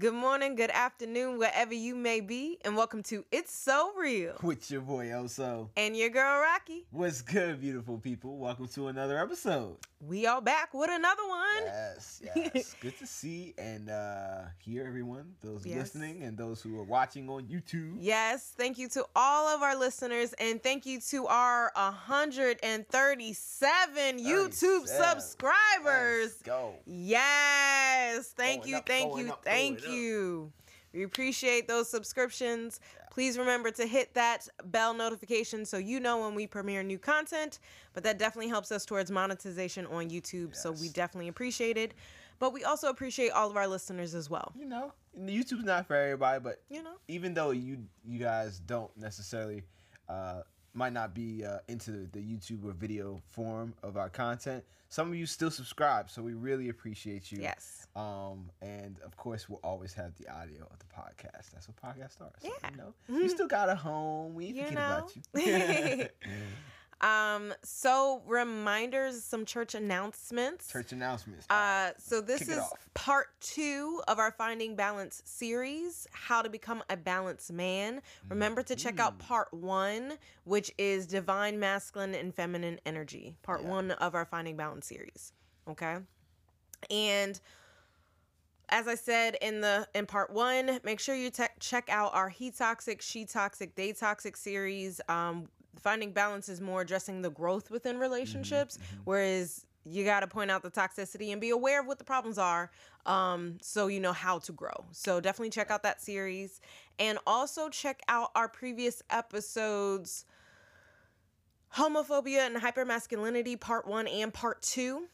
Good morning, good afternoon, wherever you may be, and welcome to It's So Real. With your boy Oso. And your girl Rocky. What's good, beautiful people? Welcome to another episode. We are back with another one. Yes, yes. Good to see and uh, hear everyone, those Yes. listening and those who are watching on YouTube. Yes, thank you to all of our listeners, and thank you to our 137 YouTube subscribers. Let's go. Yes. Thank Going you. up, thank you. up, thank you. We appreciate those subscriptions. Please remember to hit that bell notification so you know when we premiere new content. But that definitely helps us towards monetization on YouTube. So we definitely appreciate it. But we also appreciate all of our listeners as well. You know, YouTube's not for everybody, but You know? even though you you guys don't necessarily uh, might not be uh, into the, the YouTube or video form of our content, some of you still subscribe, so we really appreciate you. Yes. Um, and of course, we'll always have the audio of the podcast. That's what podcasts are. So, Yeah. You know, you still got a home. We ain't You forget know. about you. Um, so reminders, some church announcements. Church announcements. Uh, so this Kick is part two of our Finding Balance series, How to Become a Balanced Man. Remember to check out Mm. part one, which is Divine Masculine and Feminine Energy, part Yeah. one of our Finding Balance series. Okay. And as I said in the in part one, make sure you te- check out our He Toxic, She Toxic, They Toxic series. Um, Finding balance is more addressing the growth within relationships, whereas you got to point out the toxicity and be aware of what the problems are, um, so you know how to grow. So definitely check out that series, and also check out our previous episodes. Homophobia and hypermasculinity, part one and part two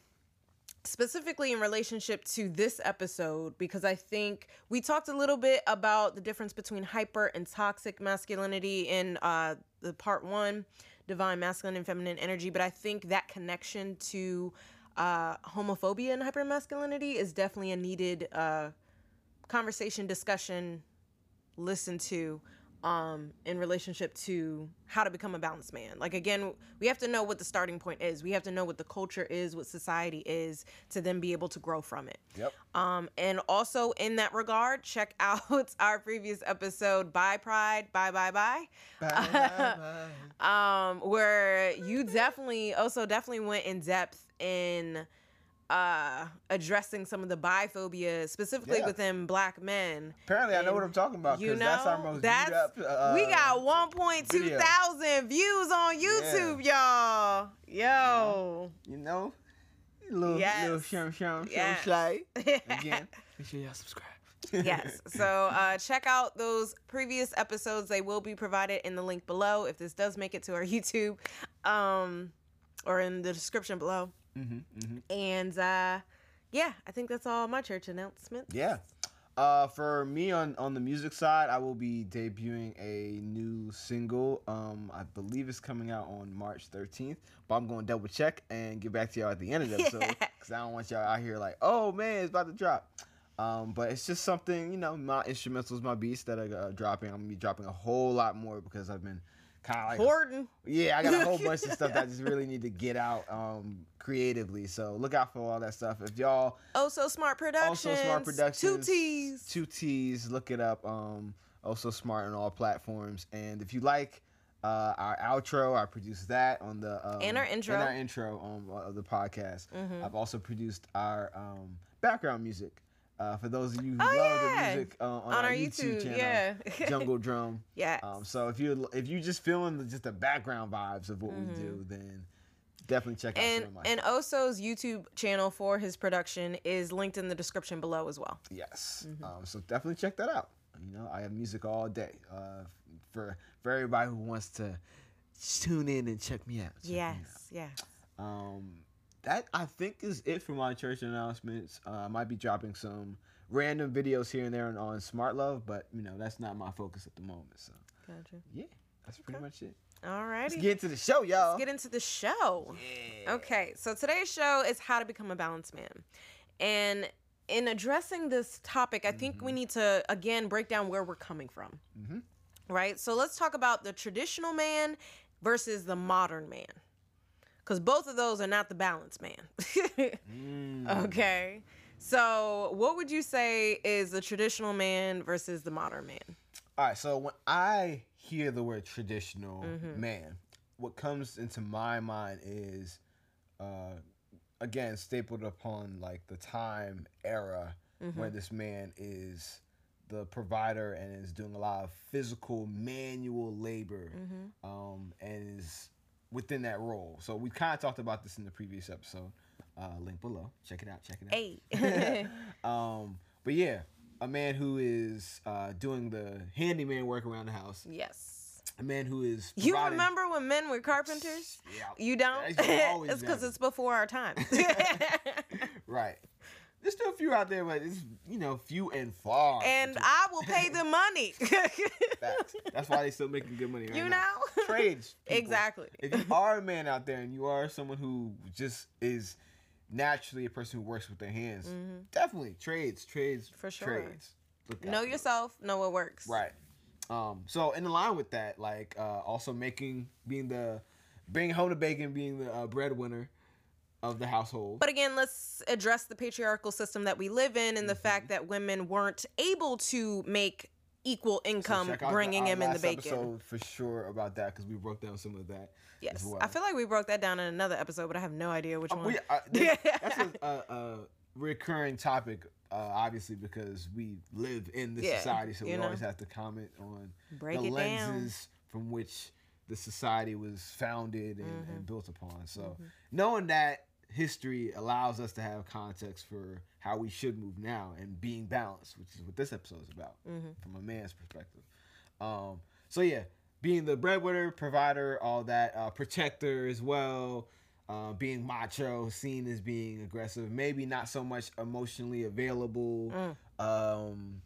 specifically in relationship to this episode because I think we talked a little bit about the difference between hyper and toxic masculinity in uh, the part one, divine masculine and feminine energy. But I think that connection to uh, homophobia and hyper masculinity is definitely a needed uh, conversation, discussion, listen to um in relationship to how to become a balanced man like again we have to know what the starting point is we have to know what the culture is what society is to then be able to grow from it Yep. um and also in that regard check out our previous episode bye pride bye bye bye Bye, bye, bye. um where you definitely also definitely went in depth in uh addressing some of the biphobia specifically Yeah. within black men Apparently, I know what I'm talking about you know, that's our most that's, up. Uh, we got 1.2 video. thousand views on YouTube, y'all. Yo. You know, little Yes. little shum shum shum Yes. slide. Again, make sure y'all subscribe. yes. So uh, check out those previous episodes. They will be provided in the link below if this does make it to our YouTube, um, or in the description below. Hmm hmm And uh, yeah, I think that's all my church announcements. Yeah. Uh, for me on on the music side, I will be debuting a new single. Um, I believe it's coming out on March 13th, but I'm going to double check and get back to y'all at the end of the episode because I don't want y'all out here like, oh man, it's about to drop. Um, but it's just something, you know, my instrumentals, my beats that are uh, dropping. I'm gonna be dropping a whole lot more because I've been kind of like Horton. yeah, I got a whole bunch of stuff that I just really need to get out um, creatively. So look out for all that stuff. If y'all Oh, so smart productions. also smart productions, Two T's. two T's, look it up. Um, also smart on all platforms. And if you like uh, our outro, I produced that on the um, And our intro. and our intro on uh, the podcast. Mhm. I've also produced our um, background music. Uh, for those of you who Oh, love yeah. the music uh, on, On our, our YouTube, YouTube, channel, yeah. Jungle Drum. Yeah. Um, so if you if you just feeling the, just the background vibes of what we do, then definitely check out Mm-hmm. and and Oso's YouTube channel for his production is linked in the description below as well. yes. Mm-hmm. Um, so definitely check that out. You know, I have music all day uh, for for everybody who wants to tune in and check me out. check me out. Yes, yes. Um, that I think is it for my church announcements. Uh, I might be dropping some random videos here and there on, on Smart Love, but you know that's not my focus at the moment. So Gotcha. yeah, that's pretty much it. All Let's get into the show, y'all. Let's get into the show. Yeah. Okay, so today's show is how to become a balanced man. And in addressing this topic, I think we need to again break down where we're coming from. Mhm. Right? So let's talk about the traditional man versus the modern man. Cuz both of those are not the balanced man. Mm. okay. So, what would you say is the traditional man versus the modern man? All right, so when I hear the word traditional Mhm. man, what comes into my mind is, uh, again, stapled upon like the time era Mm-hmm. where this man is the provider and is doing a lot of physical manual labor Mm-hmm. um, and is within that role. So we kind of talked about this in the previous episode. Uh, link below. Check it out. Check it out. Hey. um, but yeah, a man who is uh, doing the handyman work around the house. yes. A man who is You remember when men were carpenters? Yeah. You don't? It's because it's before our time. Right. There's still a few out there, but it's you know few and far. and between. I will pay them money. Facts. That's why they still making good money. Right you now. know? Trades. people. exactly. If you are a man out there and you are someone who just is naturally a person who works with their hands, Mhm. definitely trades, trades, For sure. trades. Know yourself, know what works. Right. Um, so in line with that, like uh, also making being the bringing home the bacon, being the uh, breadwinner of the household. But again, let's address the patriarchal system that we live in and the Mhm. fact that women weren't able to make equal income out bringing our him in the bacon. for sure about that because we broke down some of that. yes. well. I feel like we broke that down in another episode, but I have no idea which Uh, one. we, uh, this- that's a, a, a recurring topic, uh, obviously, because we live in this Yeah, society, so we know. always have to comment on Break the it down. lenses from which the society was founded and, Mm-hmm. and built upon. So knowing that history allows us to have context for how we should move now and being balanced, which is what this episode is about Mm-hmm. from a man's perspective. Um, so yeah, being the breadwinner, provider, all that, uh, protector as well. Uh, being macho, seen as being aggressive, maybe not so much emotionally available. Um,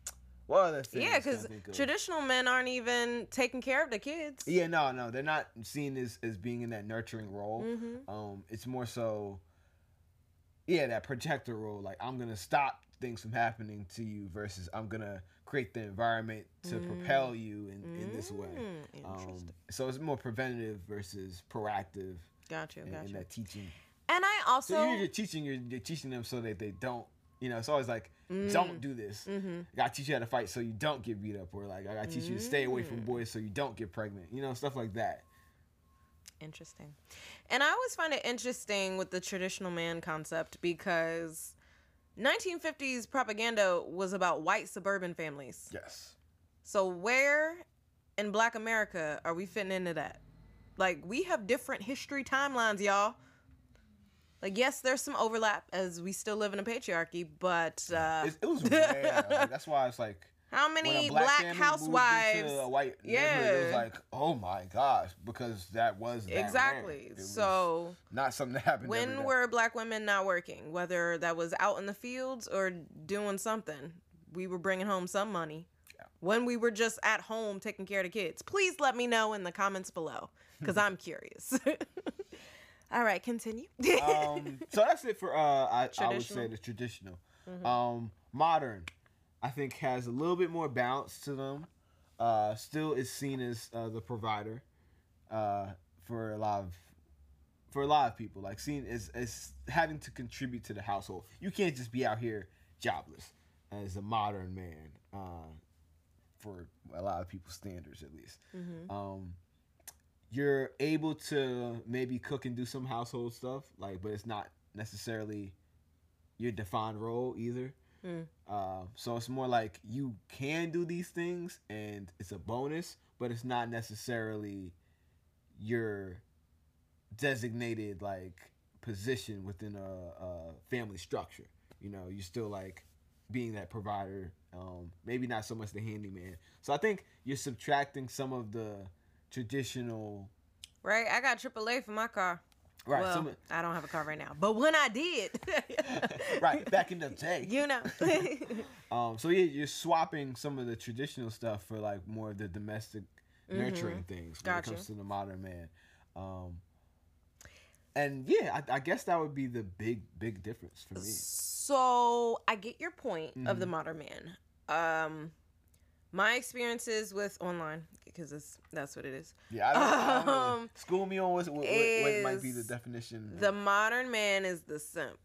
what other things? Mm. Yeah, because traditional men aren't even taking care of the kids. Yeah, no, no, they're not seen as, as being in that nurturing role. Mhm. Um, it's more so, yeah, that protector role. Like I'm gonna stop things from happening to you versus I'm gonna create the environment to propel you in, in this way. Mm, Um, so it's more preventative versus proactive Gotcha, in, gotcha. in that teaching. and I also. So you're teaching you're, you're teaching them so that they don't. You know, it's always like, don't do this. Mhm. I gotta teach you how to fight so you don't get beat up, or like I gotta teach you to stay away Mm. from boys so you don't get pregnant. You know, stuff like that. Interesting. And I always find it interesting with the traditional man concept because 1950s propaganda was about white suburban families. Yes. So where in black America are we fitting into that? Like we have different history timelines, y'all. Like yes, there's some overlap as we still live in a patriarchy, but uh It, it was rare. like, that's why it's like how many black, black, housewives into a white neighborhood, it was Yeah. like, oh my gosh, because that was that. Exactly. Was so not something that happened. when were black women not working whether that was out in the fields or doing something we were bringing home some money Yeah. when we were just at home taking care of the kids please let me know in the comments below because i'm curious all right continue um, so that's it for uh, I, I would say the traditional. Mm-hmm. Um, modern, I think has a little bit more balance to them. Uh, still is seen as uh, the provider uh, for a lot of for a lot of people. Like seen as as having to contribute to the household. You can't just be out here jobless as a modern man. Uh, for a lot of people's standards, at least. Mhm. Um, you're able to maybe cook and do some household stuff, like, but it's not necessarily your defined role either. Mm. Uh, so it's more like you can do these things, and it's a bonus, but it's not necessarily your designated like position within a, a family structure. You know, you're still like being that provider. Um, maybe not so much the handyman. So I think you're subtracting some of the traditional right i got aaa for my car right. well some, i don't have a car right now but when i did right back in the day. you know Um, so yeah, you're swapping some of the traditional stuff for like more of the domestic nurturing things when Gotcha. it comes to the modern man. Um, and yeah, I, I guess that would be the big big difference for me. So I get your point of the Mhm. modern man. Um, my experiences with online because it's that's what it is. Yeah, I don't, I don't. Um, School me on what, what, what, might be the definition. The modern man is the simp.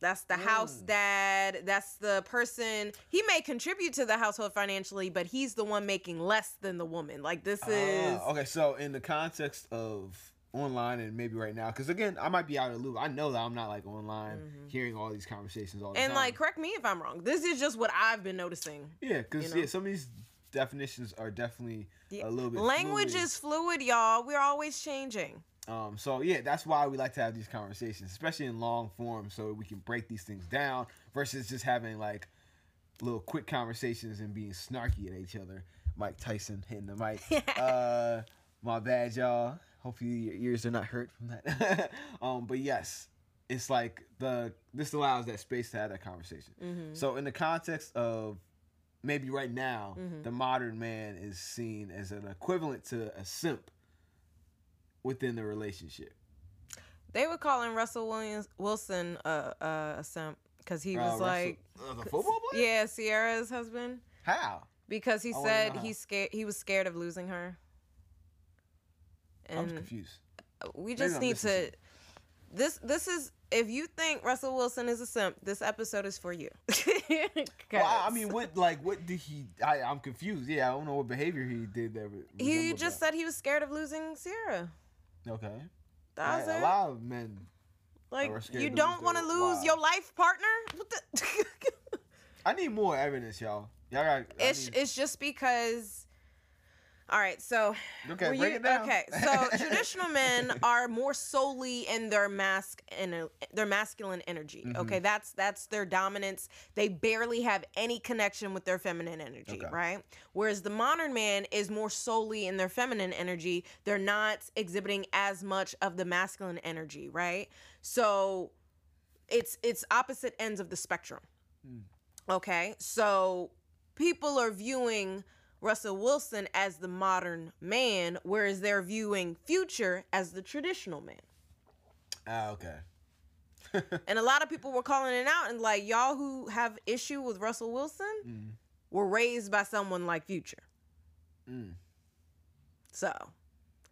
That's the house Mm. dad. That's the person. He may contribute to the household financially, but he's the one making less than the woman. Like this is. Ah, okay. So in the context of online and maybe right now, because again, I might be out of the loop. I know that I'm not like online Mhm. hearing all these conversations all the And time. like, correct me if I'm wrong. This is just what I've been noticing. yeah, because you know? yeah, some of these definitions are definitely Yeah. a little bit Language fluid. is fluid, y'all. We're always changing. Um, so yeah, that's why we like to have these conversations, especially in long form, so we can break these things down versus just having like little quick conversations and being snarky at each other. Mike Tyson hitting the mic. uh, my bad, y'all. Hopefully your ears are not hurt from that. um, but yes, it's like the this allows that space to have that conversation. Mhm. So in the context of maybe right now, Mhm. the modern man is seen as an equivalent to a simp within the relationship. They were calling Russell Williams Wilson a a, a simp because he Uh, was Russell- like, uh, the football player. yeah, Ciara's husband. How? Because he I said he scared he was scared of losing her. And confused. we just need to this this is if you think Russell Wilson is a simp, this episode is for you. Well, I I mean, what like what did he? I, I'm confused. Yeah, I don't know what behavior he did that. re- he just that. said he was scared of losing Ciara. okay. That was it. a lot of men. Like you don't want to lose your life partner. What the? I need more evidence, y'all. Y'all got. It's need- it's just because. All right, so okay. break you- it down. okay, so traditional men are more solely in their mask and their masculine energy. Mhm. Okay, that's that's their dominance. They barely have any connection with their feminine energy, Okay. right? Whereas the modern man is more solely in their feminine energy. They're not exhibiting as much of the masculine energy, right? So it's it's opposite ends of the spectrum. Mm. Okay, so people are viewing Russell Wilson as the modern man, whereas they're viewing Future as the traditional man. Ah, okay. And a lot of people were calling it out and like, y'all who have issue with Russell Wilson Mm, were raised by someone like Future. mm. So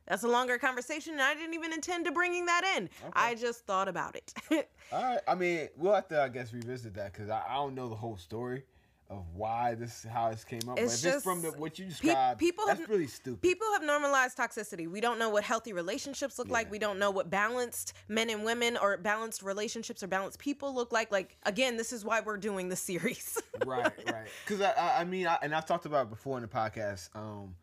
that's a longer conversation, and I didn't even intend to bringing that in. Okay. I just thought about it. All right. I mean, we'll have to, I guess, revisit that because I, I don't know the whole story of why this, how this came up. It's but if it's from the, what you described, people that's have- really stupid. People have normalized toxicity. We don't know what healthy relationships look like. We don't know what balanced men and women or balanced relationships or balanced people look like. Like again, this is why we're doing the series. right, right. Because I, I, I mean, I, and I've talked about it before in the podcast. Um,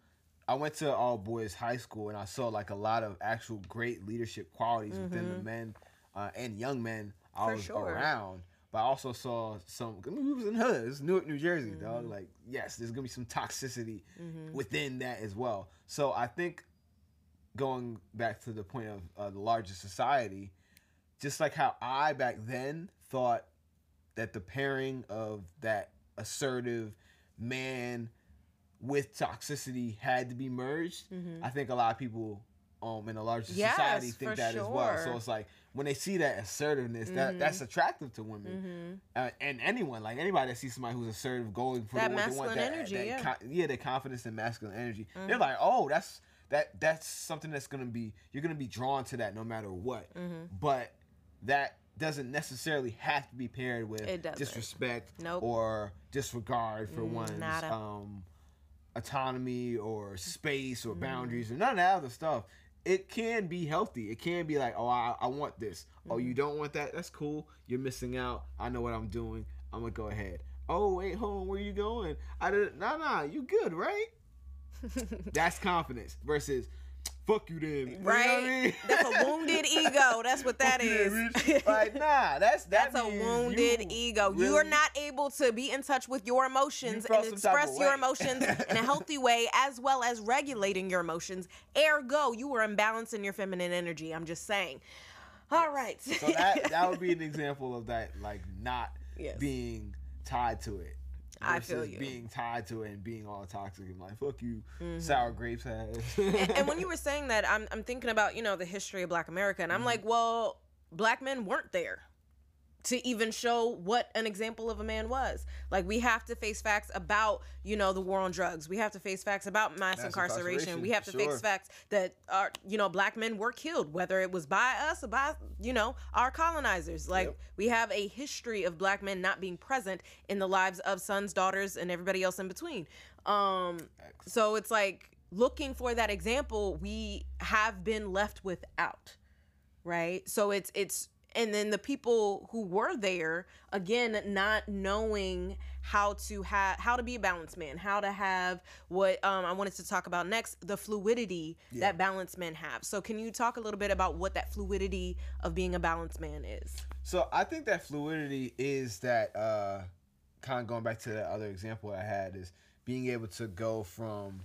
I went to all boys high school, and I saw like a lot of actual great leadership qualities within the men uh, and young men I Mm-hmm. For was sure. around. But I also saw some. I mean, we was in the hood. It's Newark, New Jersey, Mm-hmm. dog. Like, yes, there's gonna be some toxicity within that as well. So I think going back to the point of uh, the larger society, just like how I back then thought that the pairing of that assertive man with toxicity had to be merged. I think a lot of people um in a larger society think that as well. So it's like when they see that assertiveness, that that's attractive to women mm-hmm. uh, and anyone like anybody that sees somebody who's assertive, going for That the, they want masculine energy, that yeah. Mm-hmm. con- yeah, the confidence and masculine energy. They're like, oh, that's that that's something that's gonna be you're gonna be drawn to that no matter what. Mm-hmm. But that doesn't necessarily have to be paired with disrespect Nope. or disregard for one's um autonomy or space Mm-hmm. or boundaries or none of that other stuff. It can be healthy. It can be like, oh, I, I want this. Oh, Mm-hmm. you don't want that? That's cool. You're missing out. I know what I'm doing. I'm gonna go ahead. Oh, wait, hold on. Where you going? I didn't. Nah, nah. You good, right? That's confidence versus, fuck you, then. You know I right? mean? That's a wounded ego. That's what that is. then, like, nah. That's that That's a wounded you ego. You are not able to be in touch with your emotions felt and express your emotions in a healthy way, as well as regulating your emotions. Ergo, you are imbalanced in your feminine energy. I'm just saying. All right. So that that would be an example of that, like not Yes. being tied to it. I feel you. being tied to it and being all toxic and like fuck you, Mm-hmm. sour grapes ass. and, and when you were saying that, I'm I'm thinking about you know the history of Black America, and I'm Mm-hmm. like, well, black men weren't there to even show what an example of a man was. Like we have to face facts about you know the war on drugs. We have to face facts about mass, Mass incarceration. incarceration, We have to sure. face facts that are you know black men were killed, whether it was by us or by you know our colonizers. Like Yep. we have a history of black men not being present in the lives of sons, daughters, and everybody else in between. Um, so it's like looking for that example we have been left without, right? So it's it's and then the people who were there again not knowing how to have how to be a balanced man how to have what um, i wanted to talk about next the fluidity that balanced men have. So can you talk a little bit about what that fluidity of being a balanced man is? So I think that fluidity is that uh, kind of going back to the other example I had is being able to go from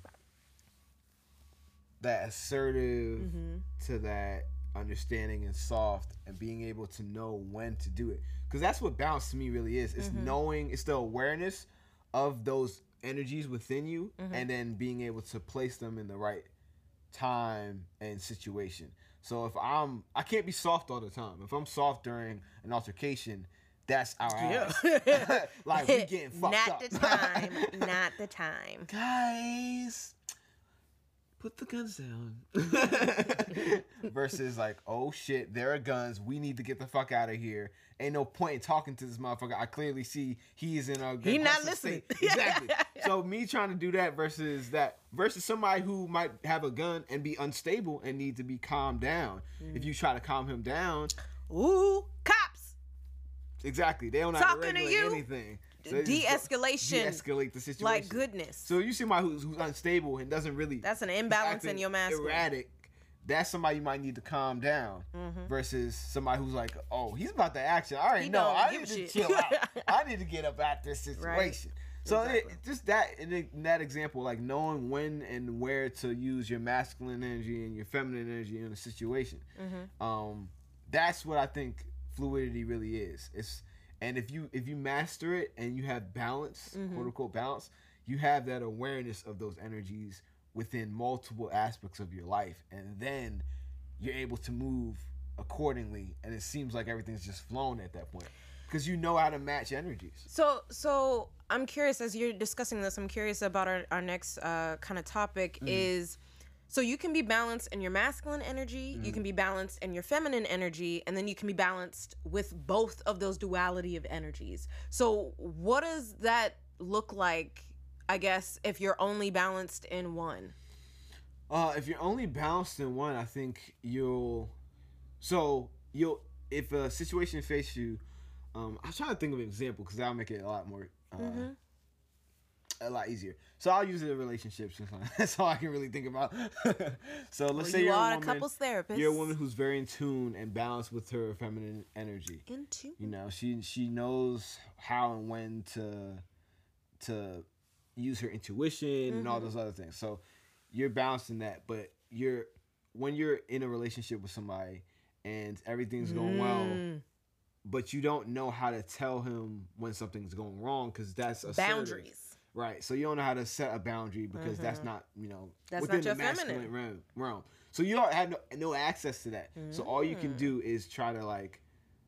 that assertive Mm-hmm. to that understanding and soft and being able to know when to do it because that's what balance to me really is it's Mm-hmm. knowing it's the awareness of those energies within you Mm-hmm. and then being able to place them in the right time and situation. So if I'm, I can't be soft all the time. If I'm soft during an altercation, that's our ass. like we getting fucked not up. the time not the time Guys, put the guns down. Versus like, oh shit, there are guns. We need to get the fuck out of here. Ain't no point in talking to this motherfucker. I clearly see he is in a He not listening. state. Exactly. so me trying to do that versus that versus somebody who might have a gun and be unstable and need to be calmed down. Mm. If you try to calm him down, ooh cops exactly, they don't know how to Talking to you, anything. So de-escalation De-escalate the situation. like goodness So you see somebody who's, who's unstable and doesn't really That's an imbalance in your masculine. Erratic. That's somebody you might need to calm down Mm-hmm. versus somebody who's like, oh, he's about to action. I already He know. I need to shit. chill out. I need to get up out this situation. So it, just that in, in that example, like knowing when and where to use your masculine energy and your feminine energy in a situation. Mm-hmm. Um, that's what I think fluidity really is. It's and if you if you master it and you have balance, Mm-hmm. quote unquote balance, you have that awareness of those energies within multiple aspects of your life, and then you're able to move accordingly. And it seems like everything's just flowing at that point because you know how to match energies. So, so I'm curious as you're discussing this. I'm curious about our our next uh, kind of topic Mm-hmm. is. So you can be balanced in your masculine energy, Mm-hmm. you can be balanced in your feminine energy, and then you can be balanced with both of those duality of energies. So what does that look like? I guess if you're only balanced in one. Uh, if you're only balanced in one, I think you'll. So you'll if a situation faces you, um, I'm trying to think of an example because that'll make it a lot more, uh, Mm-hmm. A lot easier. So I'll use it in relationships. That's all I can really think about. so let's Well, say you you're are a a woman. couples therapist. You're a woman who's very in tune and balanced with her feminine energy. into. You know, she she knows how and when to to use her intuition and all those other things. So you're balanced in that, but you're when you're in a relationship with somebody and everything's going well, Mm. but you don't know how to tell him when something's going wrong because that's assertive. Boundaries. Right. So you don't know how to set a boundary because that's not, you know, Mm-hmm. That's within the masculine feminine. realm, realm. So you don't have no, no access to that. So all you Mm. can do is try to like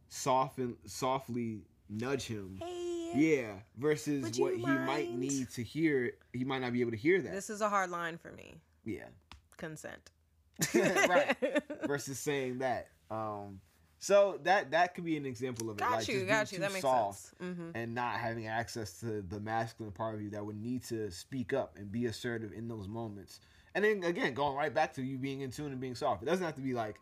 soften softly nudge him. Hey. Yeah, versus what you he might need to hear. He might not be able to hear that. This is a hard line for me. yeah. Consent. right. Versus saying that. Um so that that could be an example of it. Got like you, just got being you. That makes soft sense. Mm-hmm. and not having access to the masculine part of you that would need to speak up and be assertive in those moments. And then again, going right back to you being in tune and being soft. It doesn't have to be like,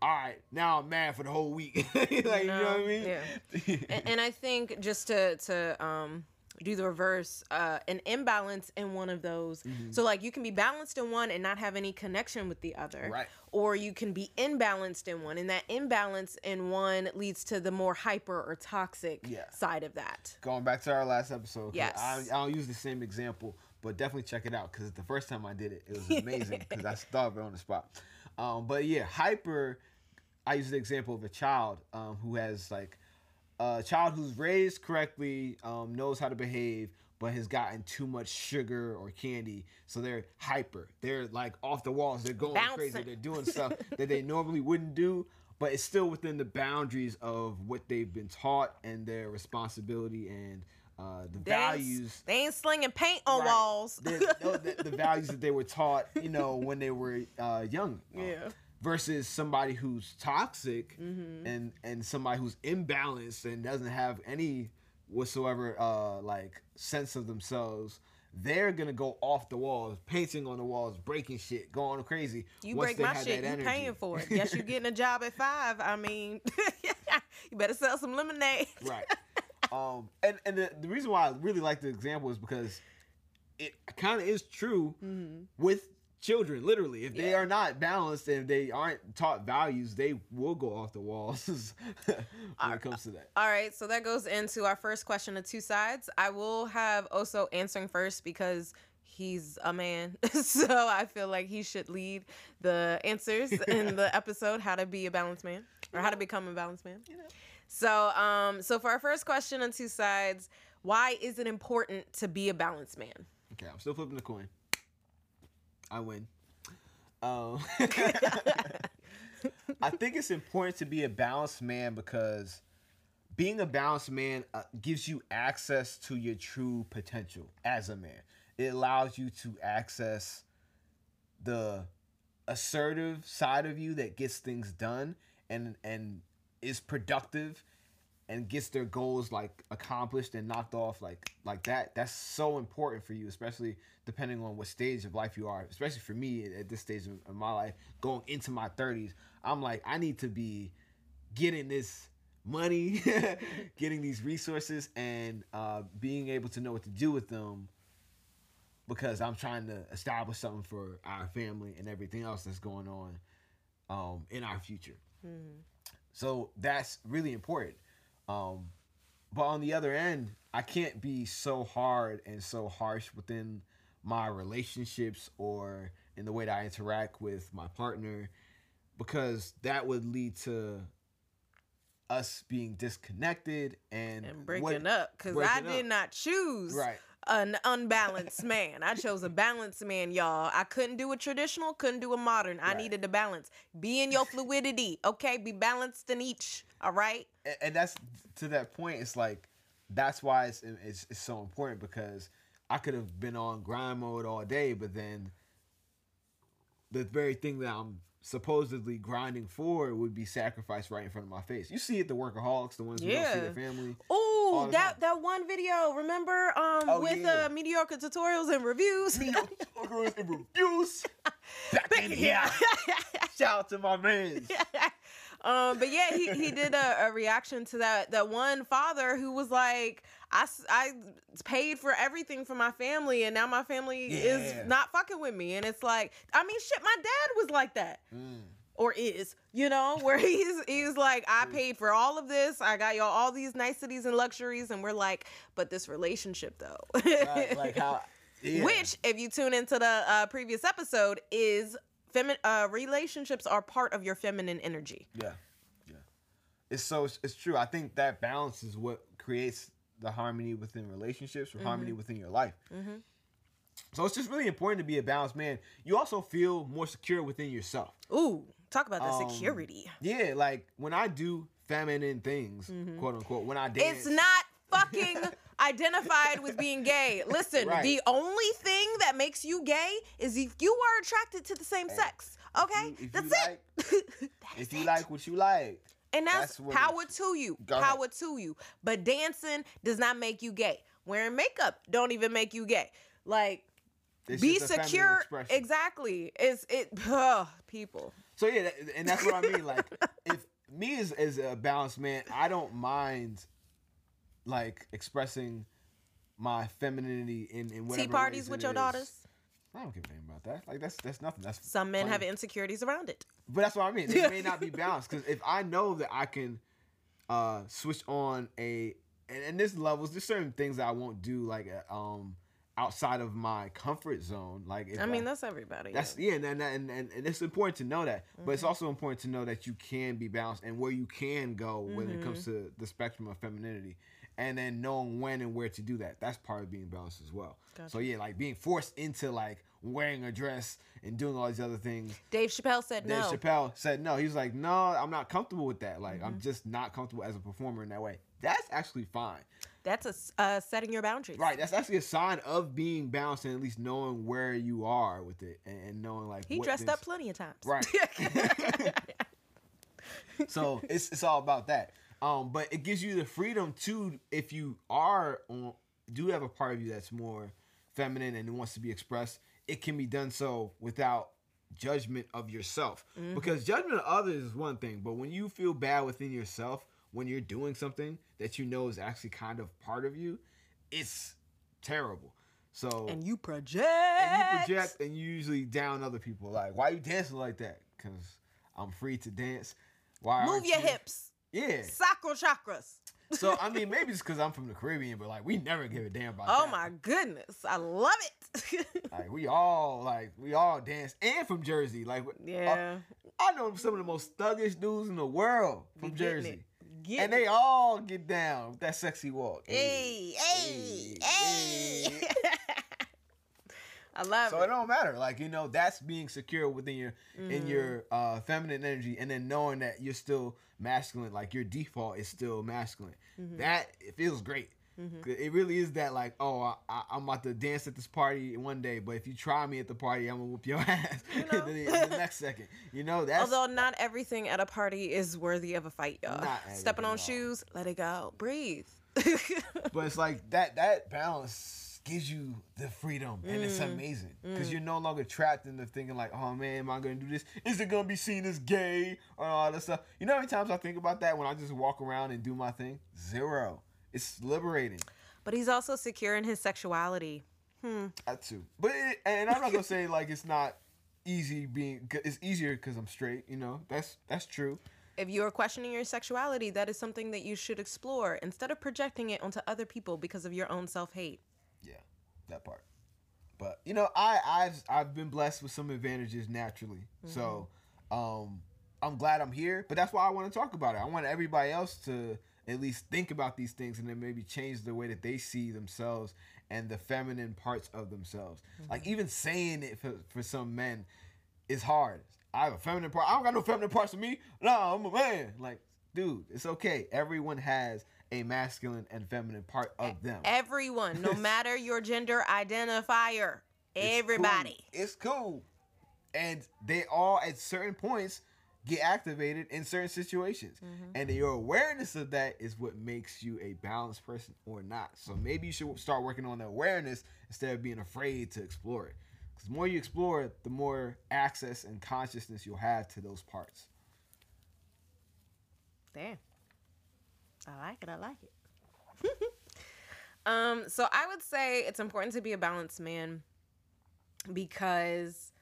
all right, now I'm mad for the whole week. like, you know what I mean? yeah. and, and I think just to to um do the reverse, uh, an imbalance in one of those. Mm-hmm. So like you can be balanced in one and not have any connection with the other, Right. Or you can be imbalanced in one, and that imbalance in one leads to the more hyper or toxic Yeah. side of that. going back to our last episode Yes. I, I don't use the same example, but definitely check it out because the first time I did it, it was amazing because I thought of it on the spot. Um, but yeah, hyper. I use the example of a child um, who has like a child who's raised correctly um, knows how to behave, but has gotten too much sugar or candy, so they're hyper. They're like off the walls. They're going crazy. They're doing stuff that they normally wouldn't do, but it's still within the boundaries of what they've been taught and their responsibility and uh, the They ain't- values. They ain't slinging paint on Right. walls. the, no, the, the values that they were taught, you know, when they were uh, young. Yeah. Versus somebody who's toxic Mm-hmm. and and somebody who's imbalanced and doesn't have any whatsoever uh, like sense of themselves. They're gonna go off the walls, painting on the walls, breaking shit, going crazy. You break they my shit, you paying for it. Guess you're getting a job at five. I mean, you better sell some lemonade. right um and and the, the reason why i really like the example is because it kind of is true with children literally if they. Yeah. are not balanced and if they aren't taught values they will go off the walls when it comes to that All right, so that goes into our first question of two sides. I will have also answering first because he's a man. so I feel like he should lead the answers in the episode how to be a balanced man or how to become a balanced man. So um so for our first question on two sides, why is it important to be a balanced man? okay i'm still flipping the coin i win um i think it's important to be a balanced man because being a balanced man uh, gives you access to your true potential as a man. It allows you to access the assertive side of you that gets things done and and is productive and gets their goals like accomplished and knocked off like like that that's so important for you especially depending on what stage of life you are especially for me at this stage of, my life going into my 30s i'm like i need to be getting this money, getting these resources, and uh, being able to know what to do with them because I'm trying to establish something for our family and everything else that's going on um, in our future. So that's really important. Um, but on the other end, I can't be so hard and so harsh within my relationships or in the way that I interact with my partner because that would lead to us being disconnected and, And breaking what- up because I did up. not choose Right. An unbalanced man. I chose a balanced man, y'all. I couldn't do a traditional, couldn't do a modern. I needed a balance. Be in your fluidity, okay? Be balanced in each, all right? and, and that's to that point. It's like that's why it's, it's it's so important because I could have been on grind mode all day, but then the very thing that I'm supposedly grinding for would be sacrificed right in front of my face. You see it, the workaholics, the ones who don't see Yeah. their family. Oh, All the that that one video, remember um Oh, with yeah. uh mediocre tutorials and reviews? Mediocre and reviews. Back in here. Shout out to my man. Um, but yeah, he, he did a, a reaction to that that one father who was like, I, I paid for everything for my family, and now my family Yeah. is not fucking with me. And it's like, I mean, shit, my dad was like that. Mm. Or is, you know, where he's he's like, I paid for all of this, I got y'all all these niceties and luxuries, and we're like, but this relationship though, Right, like how. Yeah. which, if you tune into the uh, previous episode, is feminine uh, relationships are part of your feminine energy. Yeah, yeah. It's so it's true. I think that balance is what creates the harmony within relationships or Mm-hmm. harmony within your life. So it's just really important to be a balanced man. You also feel more secure within yourself. Ooh, talk about the Um, security. Yeah, like when I do feminine things, quote unquote, when I dance, Mm-hmm. It's not fucking identified with being gay. Listen, Right. the only thing that makes you gay is if you are attracted to the same sex. Okay, you- if that's it. That's if you it. like what you like. and that's, that's power to you. Power to you. But dancing does not make you gay. Wearing makeup don't even make you gay. Like It's be just a feminine secure. Exactly. It's it. ugh, people. So yeah, and that's what I mean. Like, if me as as a balanced man, I don't mind like expressing my femininity in in whatever Tea parties with it your is. daughters. I don't give a damn about that. Like that's that's nothing. That's Some men funny. have insecurities around it. But that's what I mean. It may not be balanced because if I know that I can uh switch on a and, and there's levels, there's certain things that I won't do. Like uh, um, outside of my comfort zone. Like if I mean, that's everybody. that's yeah, and and, and and and it's important to know that, but it's also important to know that you can be balanced and where you can go when it comes to the spectrum of femininity, and then knowing when and where to do that. That's part of being balanced as well. So yeah, like being forced into like wearing a dress and doing all these other things. Dave Chappelle said Dave no. Dave Chappelle said no. He was like, no, I'm not comfortable with that. Like Mm-hmm. I'm just not comfortable as a performer in that way. That's actually fine. That's a uh, setting your boundaries. Right. That's actually a sign of being balanced and at least knowing where you are with it and, and knowing like He dressed things- up plenty of times. Right. so it's it's all about that. Um, but it gives you the freedom to if you are on do have a part of you that's more feminine and wants to be expressed, it can be done so without judgment of yourself. Because judgment of others is one thing, but when you feel bad within yourself when you're doing something that you know is actually kind of part of you, it's terrible. So and you project. and you project and you usually down other people. Like, why are you dancing like that? Because I'm free to dance. Why Move your you? hips. Yeah. Sacral chakras. So I mean, maybe it's because I'm from the Caribbean, but like we never give a damn about that. Oh that. my goodness. I love it. Like we all like we all dance, and from Jersey. Like uh, yeah. I know some of the most thuggish dudes in the world from Jersey, it. And they all get down with that sexy walk. Hey, hey, hey. hey. I love So it. it don't matter. Like, you know, that's being secure within your Mm-hmm. in your uh feminine energy and then knowing that you're still masculine, like your default is still masculine. Mm-hmm. That it feels great. 'Cause It really is that like, oh, I, I, I'm about to dance at this party one day, but if you try me at the party, I'm gonna whoop your ass know. the, the next second. You know, that. Although not everything at a party is worthy of a fight, y'all. Not Stepping on shoes, let it go. Breathe. but it's like that that balance gives you the freedom and it's Mm. amazing because you're no longer trapped into thinking like oh man am i gonna do this? Is it gonna be seen as gay? Or all that stuff. You know how many times i think about that when i just walk around and do my thing? Zero. It's liberating. But he's also secure in his sexuality. hmm. That too. But it, and i'm not gonna say like it's not easy being it's easier because i'm straight you know? That's that's true. If you are questioning your sexuality, that is something that you should explore instead of projecting it onto other people because of your own self hate. That part. But you know, I I've I've been blessed with some advantages naturally. So, um, I'm glad I'm here. But that's why I want to talk about it. I want everybody else to at least think about these things and then maybe change the way that they see themselves and the feminine parts of themselves. Like even saying it for, for some men is hard. I have a feminine part. I don't got no feminine parts of me. No, I'm a man. Like, dude, it's okay. Everyone has a masculine and feminine part of them. Everyone, no matter your gender identifier, It's everybody. cool. It's cool. And they all at certain points get activated in certain situations. Mm-hmm. And your awareness of that is what makes you a balanced person or not. So maybe you should start working on the awareness instead of being afraid to explore it. Because the more you explore it, the more access and consciousness you'll have to those parts. Damn. I like it. I like it. um, so I would say it's important to be a balanced man because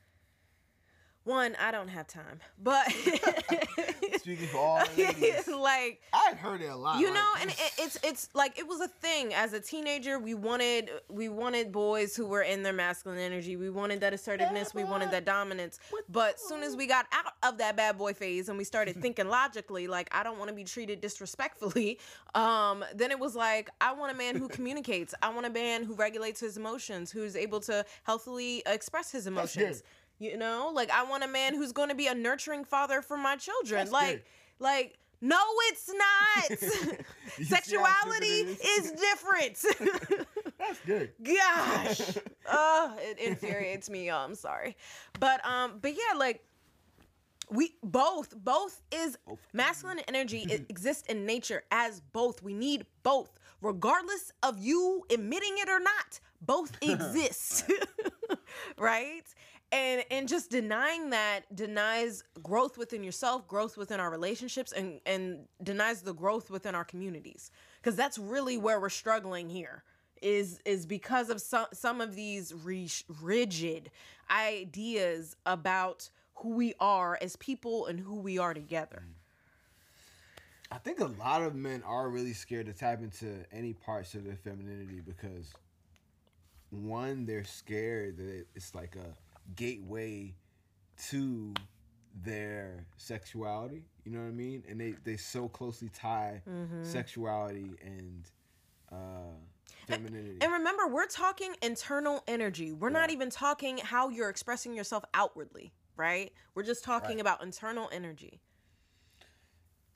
one, I don't have time. But Speaking for all ladies, like I've heard it a lot. you like, know and it, it's it's like it was a thing. As a teenager we wanted we wanted boys who were in their masculine energy. We wanted that assertiveness. We wanted that dominance. But soon as we got out of that bad boy phase and we started thinking logically like i don't want to be treated disrespectfully um then it was like i want a man who communicates. I want a man who regulates his emotions who's able to healthily express his emotions you know? Like i want a man who's going to be a nurturing father for my children. That's like good. like no it's not. You see how sexuality it is different. That's good. gosh. Oh it infuriates me y'all. I'm sorry. But um but yeah like we both both is masculine energy exists in nature as both. We need both. Regardless of you admitting it or not both exist. Right and and just denying that denies growth within yourself growth within our relationships and and denies the growth within our communities. Because that's really where we're struggling here is is because of some some of these re- rigid ideas about who we are as people and who we are together. Mm. I think a lot of men are really scared to tap into any parts of their femininity because one they're scared that it's like a gateway to their sexuality. You know what I mean? And they they so closely tie Mm-hmm. sexuality and uh, femininity. And remember, we're talking internal energy. We're not even talking how you're expressing yourself outwardly, right? We're just talking Right. about internal energy.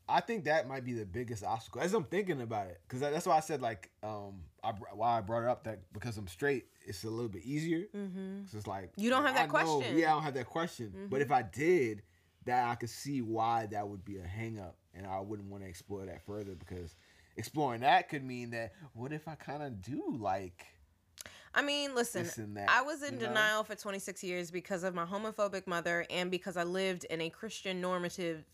I think that might be the biggest obstacle as I'm thinking about it, because that's why I said like, um, I why I brought it up that because I'm straight, it's a little bit easier. Mm-hmm. 'Cause it's like You don't have that I question. Mm-hmm. Yeah, I don't have that question. But if I did, that I could see why that would be a hang up, and I wouldn't want to explore that further because exploring that could mean that what if I kind of do like I mean, listen, that? I was in you know? denial for 26 years because of my homophobic mother and because I lived in a Christian normative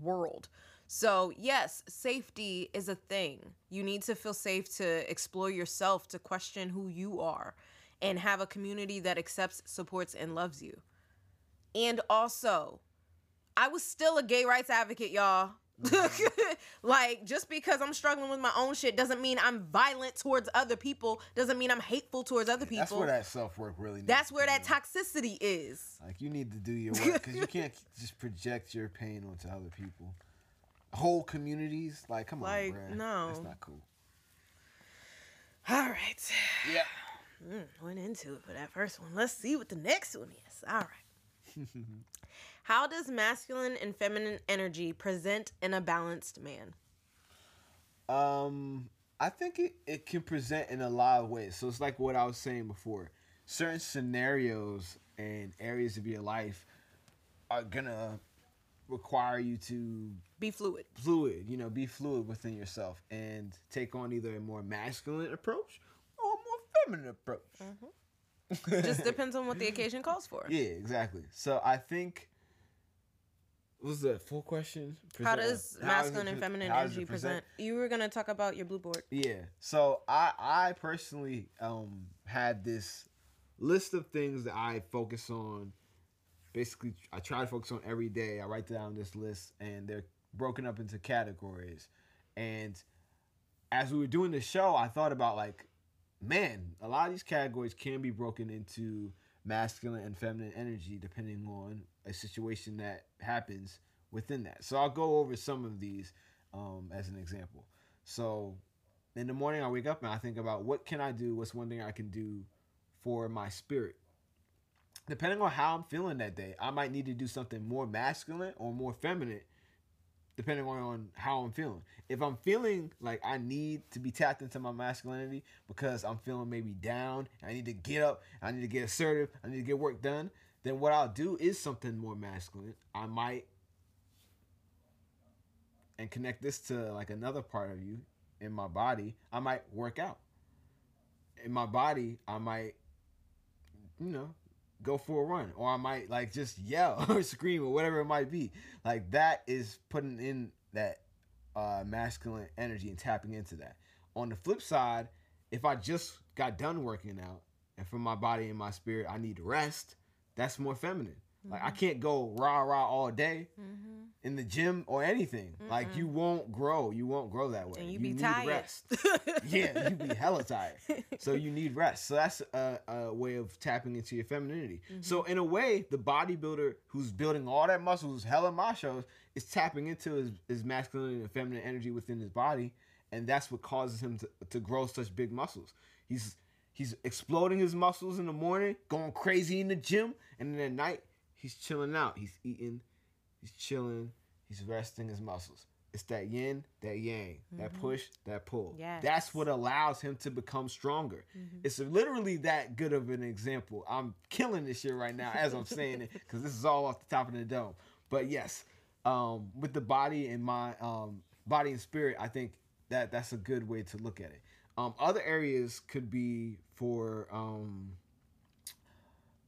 world. So, yes, safety is a thing. You need to feel safe to explore yourself, to question who you are, and have a community that accepts, supports, and loves you. And also, I was still a gay rights advocate, y'all. Mm-hmm. like, just because I'm struggling with my own shit doesn't mean I'm violent towards other people, doesn't mean I'm hateful towards other people. That's where that self work really. Needs That's where that toxicity is. Like you need to do your work because you can't just project your pain onto other people. Whole communities, like come Like, on, bruh. no. that's not cool. All right. Yeah. Mm, went into it for that first one. Let's see what the next one is. All right. How does masculine and feminine energy present in a balanced man? Um, I think it, it can present in a lot of ways. So it's like what I was saying before. Certain scenarios and areas of your life are gonna require you to Be fluid. fluid, you know, be fluid within yourself and take on either a more masculine approach or a more feminine approach. Just depends on what the occasion calls for. Yeah, exactly. So I think was the full question? How does masculine it and feminine how energy present? You were gonna talk about your blue board. Yeah. So I I personally um had this list of things that I focus on. Basically, I try to focus on every day. I write down this list, and they're broken up into categories. And as we were doing the show, I thought about like, man, a lot of these categories can be broken into masculine and feminine energy depending on a situation that happens within that. So I'll go over some of these um, as an example. So in the morning, I wake up and I think about what can I do? What's one thing I can do for my spirit? Depending on how I'm feeling that day, I might need to do something more masculine or more feminine depending on how I'm feeling. If I'm feeling like I need to be tapped into my masculinity because I'm feeling maybe down, I need to get up, I need to get assertive, I need to get work done, then what I'll do is something more masculine. I might and connect this to like another part of you in my body, I might work out. In my body, I might you know, go for a run or I might like just yell or scream or whatever it might be. Like that is putting in that uh, masculine energy and tapping into that. On the flip side, if I just got done working out and for my body and my spirit I need rest, that's more feminine. Like I can't go rah rah all day Mm-hmm. in the gym or anything. Like you won't grow. You won't grow that way. And you you be need tired. rest. yeah, you be hella tired. So you need rest. So that's a, a way of tapping into your femininity. So Mm-hmm. in a way, the bodybuilder who's building all that muscle, who's hella machos, is tapping into his, his masculine and feminine energy within his body, and that's what causes him to, to grow such big muscles. He's he's exploding his muscles in the morning, going crazy in the gym, and then at night he's chilling out. He's eating, he's chilling, he's resting his muscles. It's that yin, that yang, that push, that pull. Yes. That's what allows him to become stronger. It's literally that good of an example. I'm killing this shit right now as I'm saying it because this is all off the top of the dome. But yes, um, with the body and my um, body and spirit, I think that that's a good way to look at it. Um, other areas could be for um,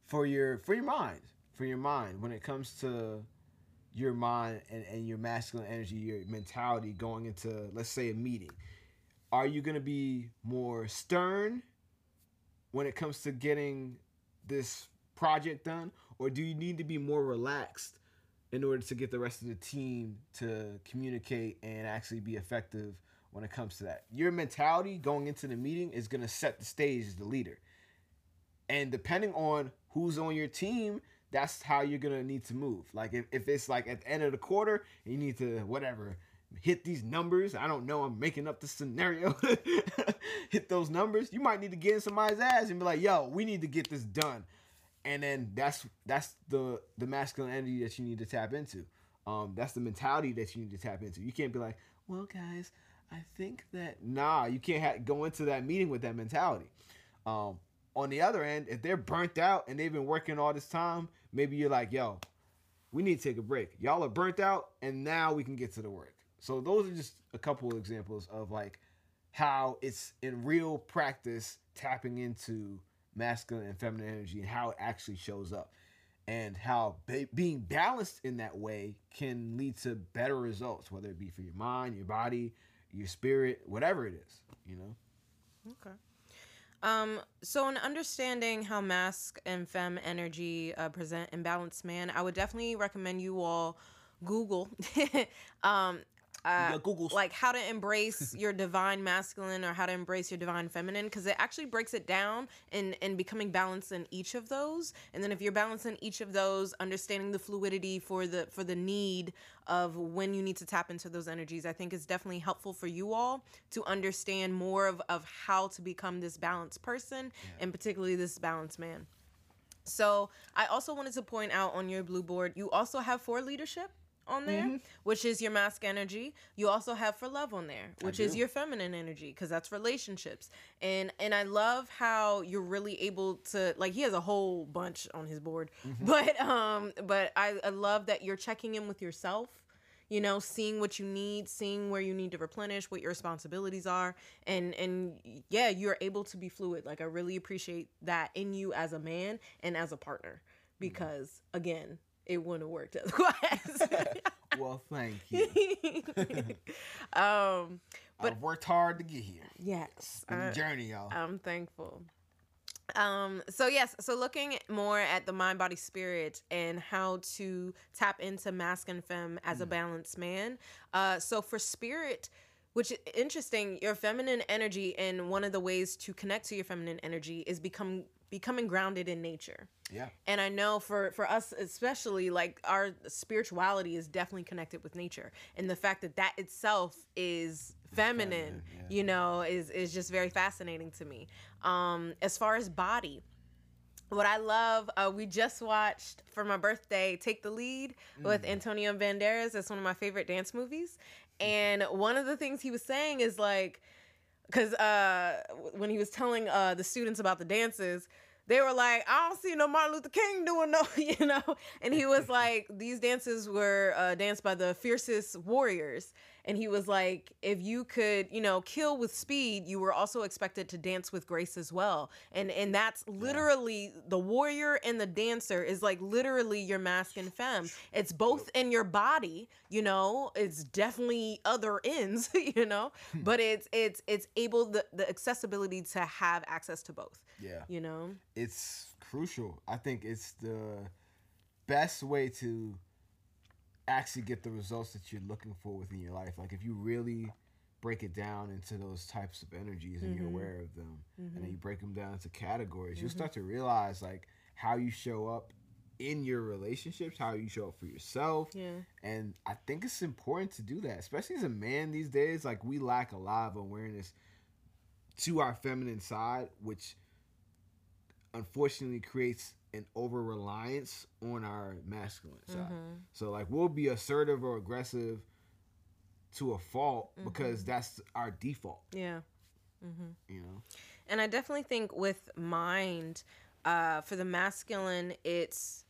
for your for your mind, for your mind when it comes to your mind and, and your masculine energy, your mentality going into let's say a meeting. Are you gonna be more stern when it comes to getting this project done, or do you need to be more relaxed in order to get the rest of the team to communicate and actually be effective when it comes to that? Your mentality going into the meeting is gonna set the stage as the leader. And depending on who's on your team, that's how you're gonna need to move. Like if, if it's like at the end of the quarter, you need to whatever hit these numbers. I don't know. I'm making up the scenario. hit those numbers. You might need to get in somebody's ass and be like, "Yo, we need to get this done." And then that's that's the the masculine energy that you need to tap into. Um, that's the mentality that you need to tap into. You can't be like, "Well, guys, I think that nah." You can't ha- go into that meeting with that mentality. Um, on the other end, if they're burnt out and they've been working all this time, maybe you're like, "Yo, we need to take a break. Y'all are burnt out, and now we can get to the work." So those are just a couple of examples of like how it's in real practice tapping into masculine and feminine energy and how it actually shows up and how ba- being balanced in that way can lead to better results whether it be for your mind your body your spirit whatever it is you know Okay. Um, so in understanding how masc and fem energy uh, present in balanced man, I would definitely recommend you all Google. Um, uh, Googles. like how to embrace your divine masculine or how to embrace your divine feminine because it actually breaks it down in in becoming balanced in each of those. And then if you're balanced in each of those understanding the fluidity for the for the need of when you need to tap into those energies i think is definitely helpful for you all to understand more of, of how to become this balanced person and particularly this balanced man. So I also wanted to point out on your blue board, you also have for leadership on there, mm-hmm. which is your masc energy. You also have for love on there, which is your feminine energy, because that's relationships. And and I love how you're really able to like he has a whole bunch on his board, mm-hmm. but um but I, I love that you're checking in with yourself you know seeing what you need seeing where you need to replenish what your responsibilities are. And and yeah you're able to be fluid. Like i really appreciate that in you as a man and as a partner. Mm-hmm. Because again it wouldn't have worked otherwise. Well thank you. Um but i've worked hard to get here. Yes it's been a I- journey y'all. I'm thankful. Um, so yes, so looking more at the mind, body, spirit and how to tap into masc and femme as a balanced man. Uh, so for spirit, which is interesting, your feminine energy and one of the ways to connect to your feminine energy is become becoming grounded in nature. yeah And I know for for us especially like our spirituality is definitely connected with nature. And the fact that that itself is feminine, feminine, yeah. you know, is is just very fascinating to me. Um as far as body, what I love, uh, we just watched for my birthday Take the Lead with Antonio Banderas. It's one of my favorite dance movies. And one of the things he was saying is like, because uh, when he was telling uh, the students about the dances, they were like, I don't see no Martin Luther King doing no, you know? And he was like, these dances were uh, danced by the fiercest warriors. And he was like, if you could, you know, kill with speed, you were also expected to dance with grace as well. And and that's literally the warrior and the dancer is like literally your masc and femme. It's both in your body, you know, it's definitely other ends, you know, hmm. but it's it's it's able the, the accessibility to have access to both, yeah you know. it's crucial. I think it's the best way to actually get the results that you're looking for within your life. Like if you really break it down into those types of energies and you're mm-hmm. aware of them and then mm-hmm. you break them down into categories, you'll mm-hmm. start to realize like how you show up in your relationships, how you show up for yourself. Yeah. And I think it's important to do that, especially as a man these days. Like we lack a lot of awareness to our feminine side, which unfortunately creates an over reliance on our masculine side. So like we'll be assertive or aggressive to a fault because that's our default, Yeah. Mm-hmm. you know. And I definitely think with mind, uh, for the masculine, it's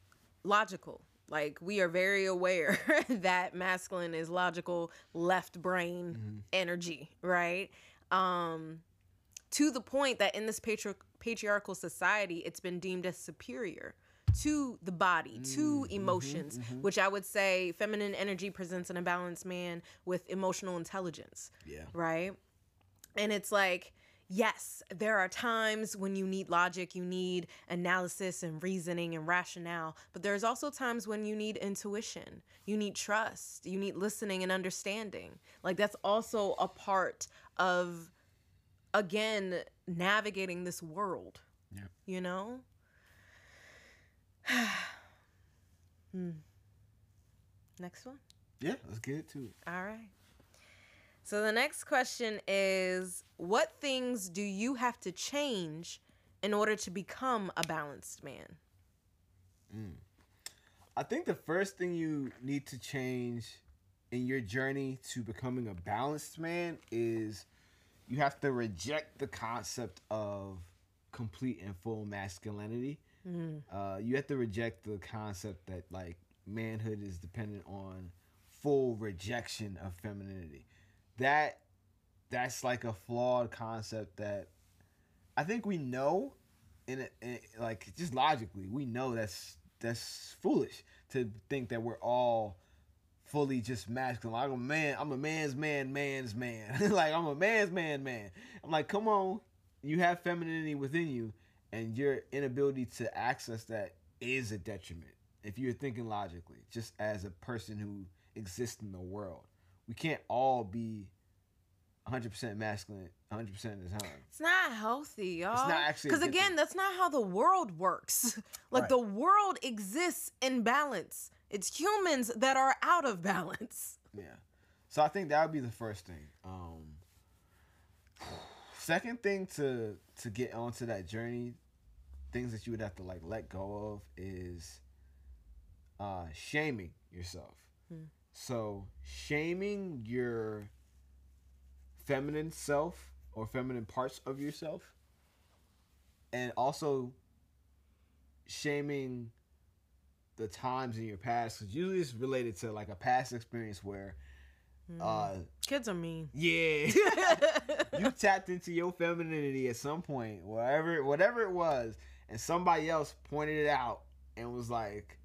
logical. Like we are very aware that masculine is logical, left brain energy, right? Um, to the point that in this patri- patriarchal society, it's been deemed as superior to the body, to mm-hmm, mm-hmm, emotions, mm-hmm. which I would say feminine energy presents in a balanced man with emotional intelligence Yeah. right? And it's like, yes, there are times when you need logic, you need analysis and reasoning and rationale, but there's also times when you need intuition, you need trust, you need listening and understanding. Like, that's also a part of, again, navigating this world, Yeah. you know? hmm. Next one. Yeah, let's get it to it. All right. So the next question is what things do you have to change in order to become a balanced man? Mm. I think the first thing you need to change in your journey to becoming a balanced man is you have to reject the concept of complete and full masculinity. Mm-hmm. Uh, you have to reject the concept that like manhood is dependent on full rejection of femininity. That that's like a flawed concept that I think we know in, in like just logically we know that's that's foolish to think that we're all fully just masculine. Like I'm a man, I'm a man's man, man's man. like I'm a man's man, man. I'm like, come on, you have femininity within you, and your inability to access that is a detriment. If you're thinking logically, just as a person who exists in the world, we can't all be 100% masculine 100% of the time. It's not healthy, y'all. It's not actually. Because again, that's not how the world works. like right. the world exists in balance. It's humans that are out of balance. Yeah. So I think that would be the first thing. Um, second thing to to get onto that journey, things that you would have to like let go of is uh, shaming yourself. Hmm. So shaming your feminine self or feminine parts of yourself and also shaming the times in your past because usually it's related to like a past experience where mm. uh kids are mean yeah you tapped into your femininity at some point whatever whatever it was and somebody else pointed it out and was like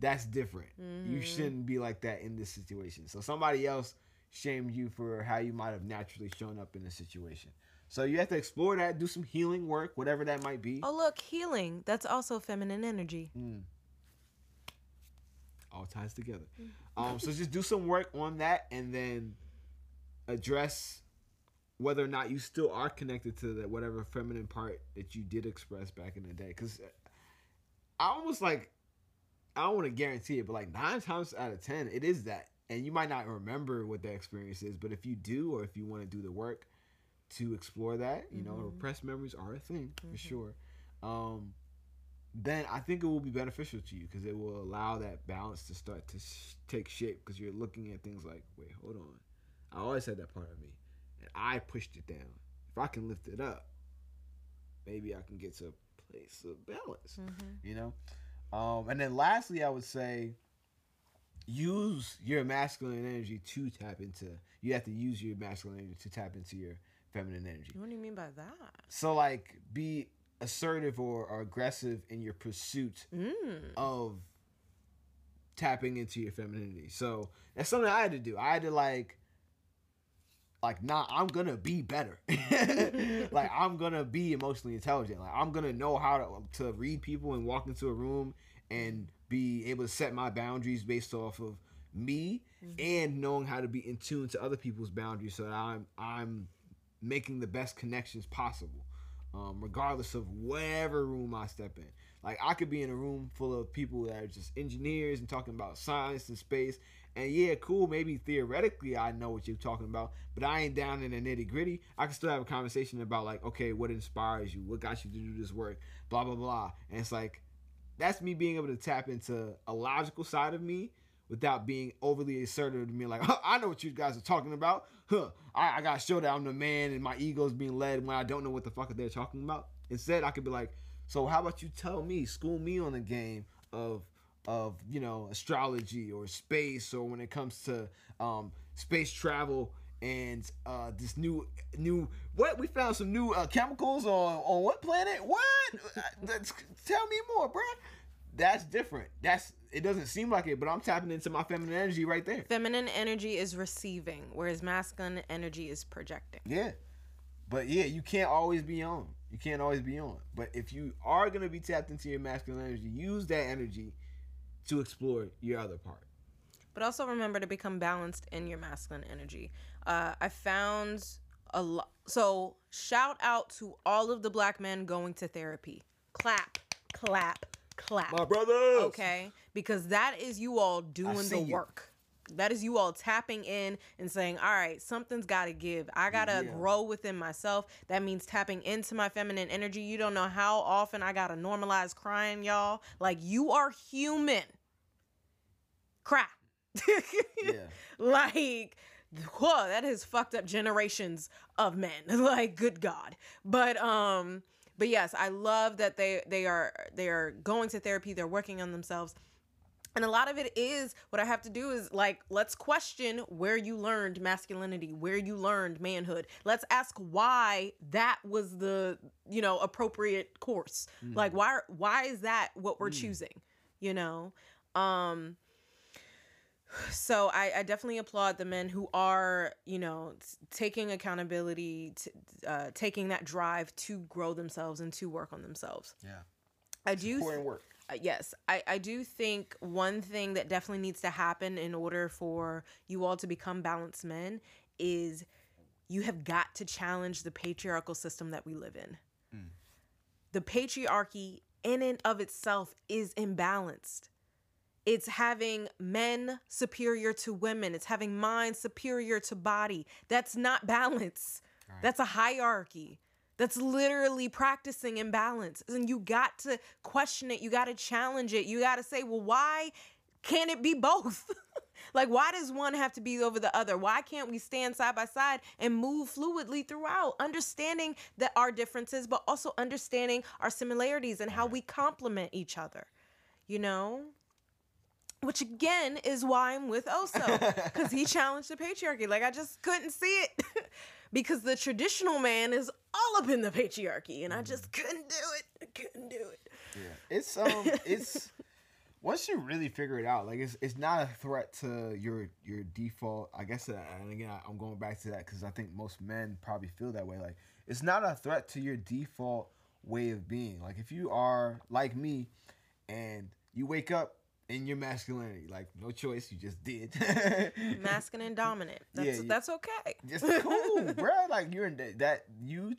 that's different mm-hmm. you shouldn't be like that in this situation so somebody else shamed you for how you might have naturally shown up in a situation. So you have to explore that, do some healing work, whatever that might be. Oh, look, healing. That's also feminine energy. Mm. All ties together. Um, so just do some work on that and then address whether or not you still are connected to that whatever feminine part that you did express back in the day. Because I almost like, I don't want to guarantee it, but like nine times out of ten, it is that and you might not remember what that experience is, but if you do, or if you want to do the work to explore that, you mm-hmm. know, repressed memories are a thing mm-hmm. for sure. Um, then I think it will be beneficial to you because it will allow that balance to start to sh- take shape because you're looking at things like, wait, hold on, I always had that part of me, and I pushed it down. If I can lift it up, maybe I can get to a place of balance. Mm-hmm. You know, um, and then lastly, I would say use your masculine energy to tap into. You have to use your masculine energy to tap into your feminine energy. What do you mean by that? So like be assertive or, or aggressive in your pursuit mm. of tapping into your femininity. So that's something I had to do. I had to like like nah i'm gonna be better like i'm gonna be emotionally intelligent like i'm gonna know how to, to read people and walk into a room and be able to set my boundaries based off of me mm-hmm. and knowing how to be in tune to other people's boundaries so that I'm I'm making the best connections possible. Um, regardless of whatever room I step in. Like I could be in a room full of people that are just engineers and talking about science and space. And yeah, cool, maybe theoretically I know what you're talking about, but I ain't down in the nitty gritty. I can still have a conversation about like, okay, what inspires you? What got you to do this work? Blah blah blah. And it's like that's me being able to tap into a logical side of me without being overly assertive to me like i know what you guys are talking about huh I, I, gotta show that i'm the man and my ego's being led when i don't know what the fuck they're talking about instead i could be like so how about you tell me school me on the game of of you know astrology or space or when it comes to um, space travel and uh, this new new what we found some new uh, chemicals on on what planet? What? Uh, tell me more, bro. That's different. That's it doesn't seem like it, but I'm tapping into my feminine energy right there. Feminine energy is receiving, whereas masculine energy is projecting. Yeah. But yeah, you can't always be on. You can't always be on. But if you are gonna be tapped into your masculine energy, use that energy to explore your other part. But also remember to become balanced in your masculine energy. Uh, I found a lot. So shout out to all of the black men going to therapy. Clap, clap, clap. My brothers. Okay? Because that is you all doing the seen you. work. That is you all tapping in and saying, all right, something's got to give. I got to Yeah. grow within myself. That means tapping into my feminine energy. You don't know how often I got to normalize crying, y'all. Like, you are human. Cry. Yeah. like whoa that has fucked up generations of men like good god but um but yes i love that they they are they are going to therapy they're working on themselves. And a lot of it is what i have to do is like let's question where you learned masculinity where you learned manhood. Let's ask why that was the you know appropriate course. Like why why is that what we're choosing you know? Um so I, I definitely applaud the men who are you know taking accountability t uh, taking that drive to grow themselves and to work on themselves Yeah. i do Important work. uh, yes I, I do think one thing that definitely needs to happen in order for you all to become balanced men is you have got to challenge the patriarchal system that we live in the patriarchy in and of itself is imbalanced it's having men superior to women. It's having mind superior to body. That's not balance. That's a hierarchy. That's literally practicing imbalance. And you got to question it. You got to challenge it. You got to say well why can't it be both? Like why does one have to be over the other? Why can't we stand side by side and move fluidly throughout? Understanding that our differences but also understanding our similarities and how we complement each other you know which again is why I'm with Oso because he challenged the patriarchy. Like I just couldn't see it because the traditional man is all up in the patriarchy, and I just couldn't do it. I couldn't do it. Yeah. It's um it's once you really figure it out, like it's it's not a threat to your your default. I guess, uh, and again, I- I'm going back to that because I think most men probably feel that way. Like it's not a threat to your default way of being. Like if you are like me, and you wake up in your masculinity, like no choice, you just did. Masculine and dominant. That's Yeah, that's okay. Just cool, bro. Like you're in that, that you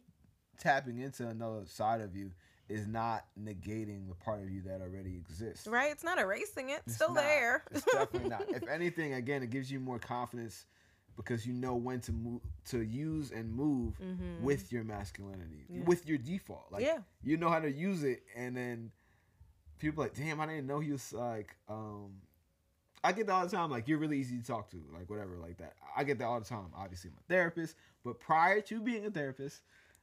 tapping into another side of you is not negating the part of you that already exists. Right? It's not erasing it. It's Still not. there. It's definitely not. If anything, again, it gives you more confidence because you know when to move to use and move with your masculinity, Mm-hmm. Yeah. with your default. Like Yeah. you know how to use it, and then people like, damn, I didn't know he was like. um I get that all the time. Like you're really easy to talk to, like whatever, like that. I get that all the time. Obviously, I'm a therapist, but prior to being a therapist,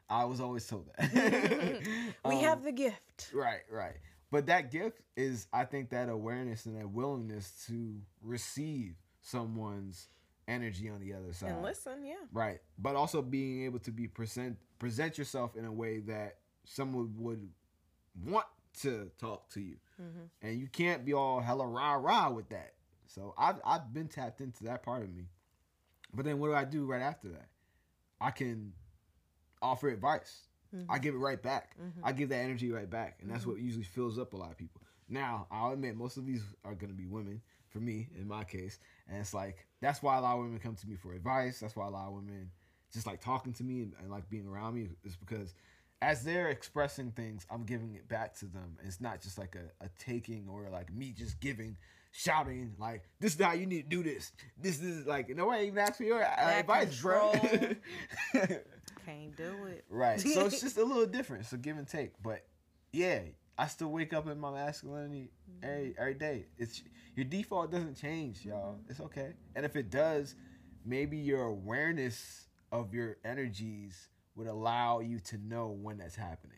I was always told that. we Um, have the gift. Right, right. But that gift is, I think, that awareness and that willingness to receive someone's energy on the other side. And listen, yeah. Right. But also being able to be present present yourself in a way that someone would want to talk to you. Mhm. And you can't be all hella rah rah with that. So I've I've been tapped into that part of me. But then what do I do right after that? I can offer advice. I mm-hmm. give it right back. Mm-hmm. I give that energy right back. And that's mm-hmm. what usually fills up a lot of people. Now, I'll admit most of these are gonna be women, for me, in my case. And it's like that's why a lot of women come to me for advice. That's why a lot of women just like talking to me and, and like being around me is because as they're expressing things, I'm giving it back to them. It's not just like a, a taking or like me just giving, shouting like this is how you need to do this. This is like nobody even asked for your uh, That advice, bro. Can't do it. right. So it's just a little different. So give and take. But yeah, I still wake up in my masculinity every every day. It's your default doesn't change, y'all. It's okay. And if it does, maybe your awareness of your energies would allow you to know when that's happening.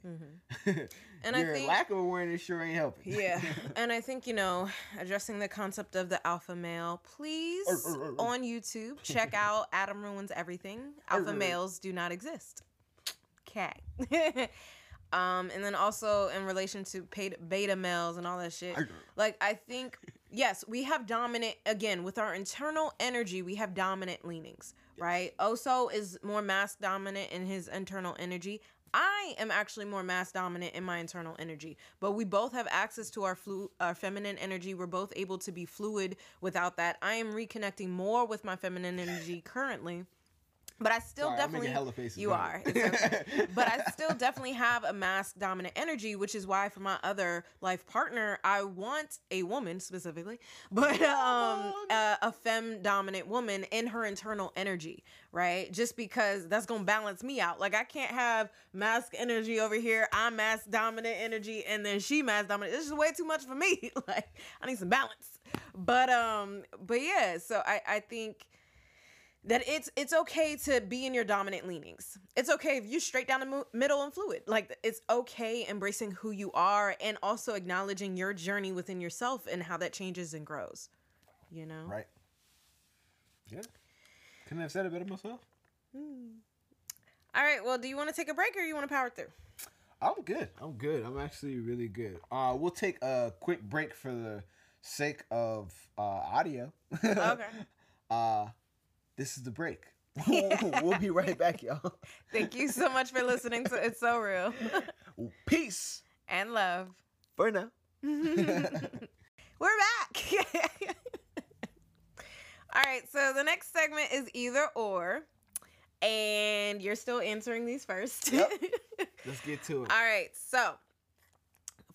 And I your think- lack of awareness sure ain't helping. Yeah. and I think, you know, addressing the concept of the alpha male, please on YouTube, check out Adam Ruins Everything. Alpha males do not exist. Okay. um, and then also in relation to beta, beta males and all that shit. Like, I think, yes, we have dominant, again, with our internal energy, we have dominant leanings, right? Oso is more mass dominant in his internal energy. I am actually more mass dominant in my internal energy, but we both have access to our flu- our feminine energy. We're both able to be fluid without that. I am reconnecting more with my feminine energy currently but I still Sorry, definitely hella faces. you are. Okay. but I still definitely have a masc dominant energy, which is why for my other life partner, I want a woman specifically, but um a, a femme dominant woman in her internal energy, right? Just because that's gonna balance me out. Like I can't have masc energy over here, I'm masc dominant energy, and then she masc dominant. This is way too much for me. like I need some balance. But um, but yeah, so I I think that it's it's okay to be in your dominant leanings. It's okay if you're straight down the mo- middle and fluid. Like it's okay embracing who you are and also acknowledging your journey within yourself and how that changes and grows. You know. Right. Yeah. Couldn't have said it better myself. All right. Well, do you want to take a break or you want to power through? I'm good. I'm good. I'm actually really good. Uh, we'll take a quick break for the sake of uh, audio. Okay. uh, this is the break. we'll be right back, y'all. Thank you so much for listening to It's So Real Peace and love. for now. We're back. All right, so the next segment is either or, and you're still answering these first. Yep. Let's get to it. All right, so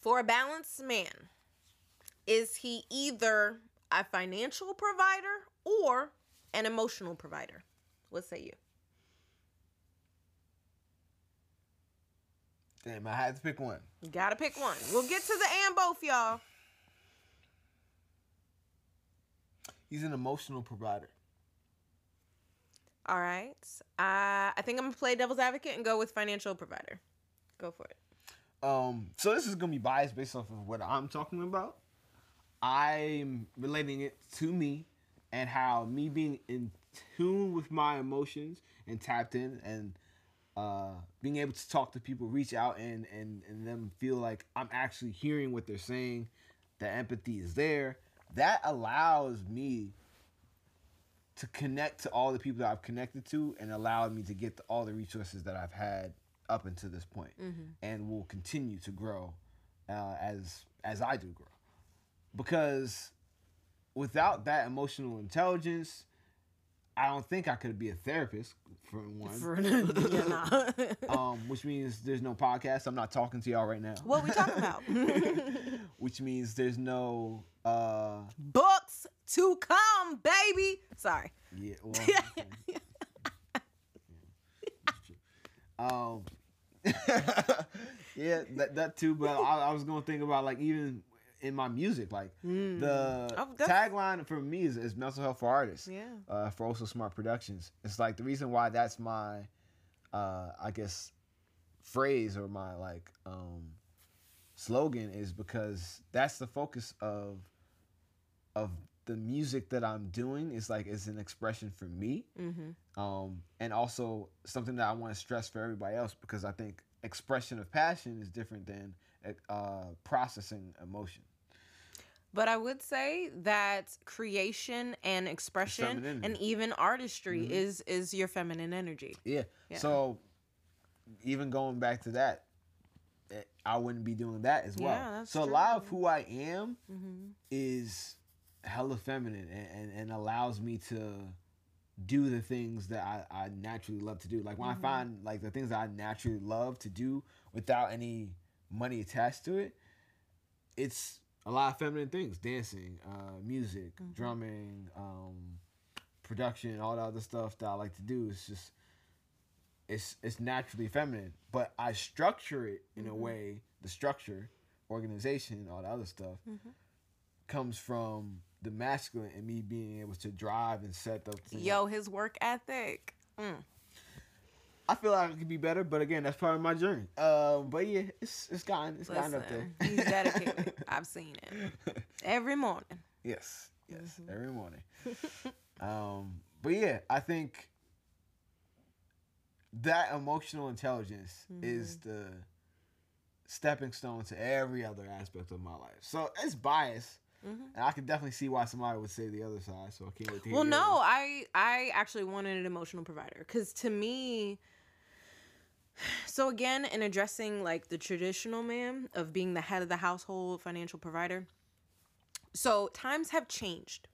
for a balanced man, is he either a financial provider or an emotional provider? What say you? Damn, I had to pick one. You gotta pick one. We'll get to the and both, y'all. He's an emotional provider. All right. Uh, I think I'm gonna play devil's advocate and go with financial provider. Go for it. Um, so this is gonna be biased based off of what I'm talking about. I'm relating it to me and how me being in tune with my emotions and tapped in and uh, being able to talk to people, reach out and and and them feel like I'm actually hearing what they're saying, the empathy is there. That allows me to connect to all the people that I've connected to and allowed me to get to all the resources that I've had up until this point and will continue to grow uh, as as I do grow. Because without that emotional intelligence, I don't think I could be a therapist for one. For, yeah, nah. um, which means there's no podcast. I'm not talking to y'all right now. what we talking about? which means there's no uh Books to come, baby. Sorry. yeah well, um yeah that, that too but I, I was gonna think about like even in my music like the Oh, tagline for me is, is mental health for artists Yeah. uh, for also smart productions it's like the reason why that's my uh i guess phrase or my like um slogan is because that's the focus of of the music that i'm doing is like is an expression for me Mm-hmm. um, and also something that I want to stress for everybody else because I think expression of passion is different than uh, processing emotion. But I would say that creation and expression and even artistry Mhm. is is your feminine energy. Yeah. Yeah. So even going back to that, eh, I wouldn't be doing that as well. Yeah, so a lot of who I am Mm-hmm. is hella feminine and, and, and allows me to do the things that I, I naturally love to do. Like when Mhm. I find like the things that I naturally love to do without any money attached to it, it's a lot of feminine things: dancing, uh, music, Mhm. drumming, um, production, all the other stuff that I like to do. It's just it's it's naturally feminine, but I structure it in a Mhm. way. The structure, organization, all the other stuff Mhm. comes from the masculine and me being able to drive and set up. things. Yo, his work ethic. Mm. I feel like it could be better, but again, that's part of my journey. Um, but yeah, it's it's gotten it's gotten up there. He's dedicated. I've seen it every morning. yes, yes, Mhm. every morning. um, but yeah, I think that emotional intelligence is Mm-hmm. the stepping stone to every other aspect of my life. So it's biased, Mhm. and I can definitely see why somebody would say the other side. So I can't wait to hear. Well, no, I I actually wanted an emotional provider because to me, so again, in addressing like the traditional man of being the head of the household, financial provider. So times have changed.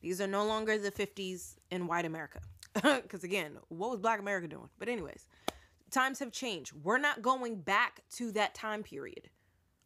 These are no longer the 50s in white America. Because again, what was Black America doing? But anyways, times have changed. We're not going back to that time period,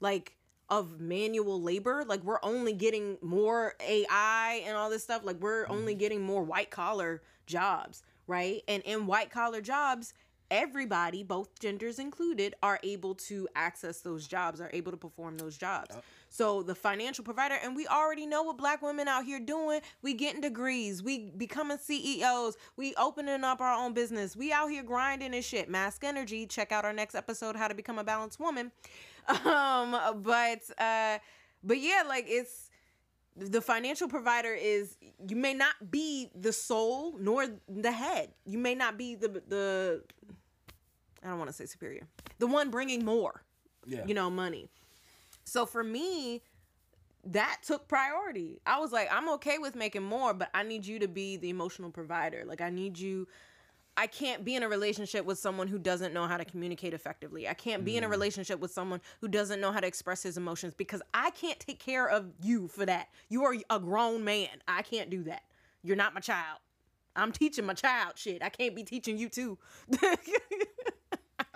like of manual labor. Like we're only getting more AI and all this stuff. Like we're only mm-hmm. getting more white collar jobs, right? And in white collar jobs, everybody, both genders included, are able to access those jobs, are able to perform those jobs. So the financial provider, and we already know what black women out here doing. We getting degrees, we becoming CEOs, we opening up our own business. We out here grinding and shit. Masc energy. Check out our next episode, How to Become a Balanced Woman. Um, but uh, but yeah, like it's the financial provider is you may not be the soul nor the head. You may not be the the I don't want to say superior. The one bringing more, Yeah. you know, money. So for me, that took priority. I was like, I'm okay with making more, but I need you to be the emotional provider. Like I need you I can't be in a relationship with someone who doesn't know how to communicate effectively. I can't be in a mm. relationship with someone who doesn't know how to express his emotions because I can't take care of you for that. You are a grown man. I can't do that. You're not my child. I'm teaching my child shit. I can't be teaching you too.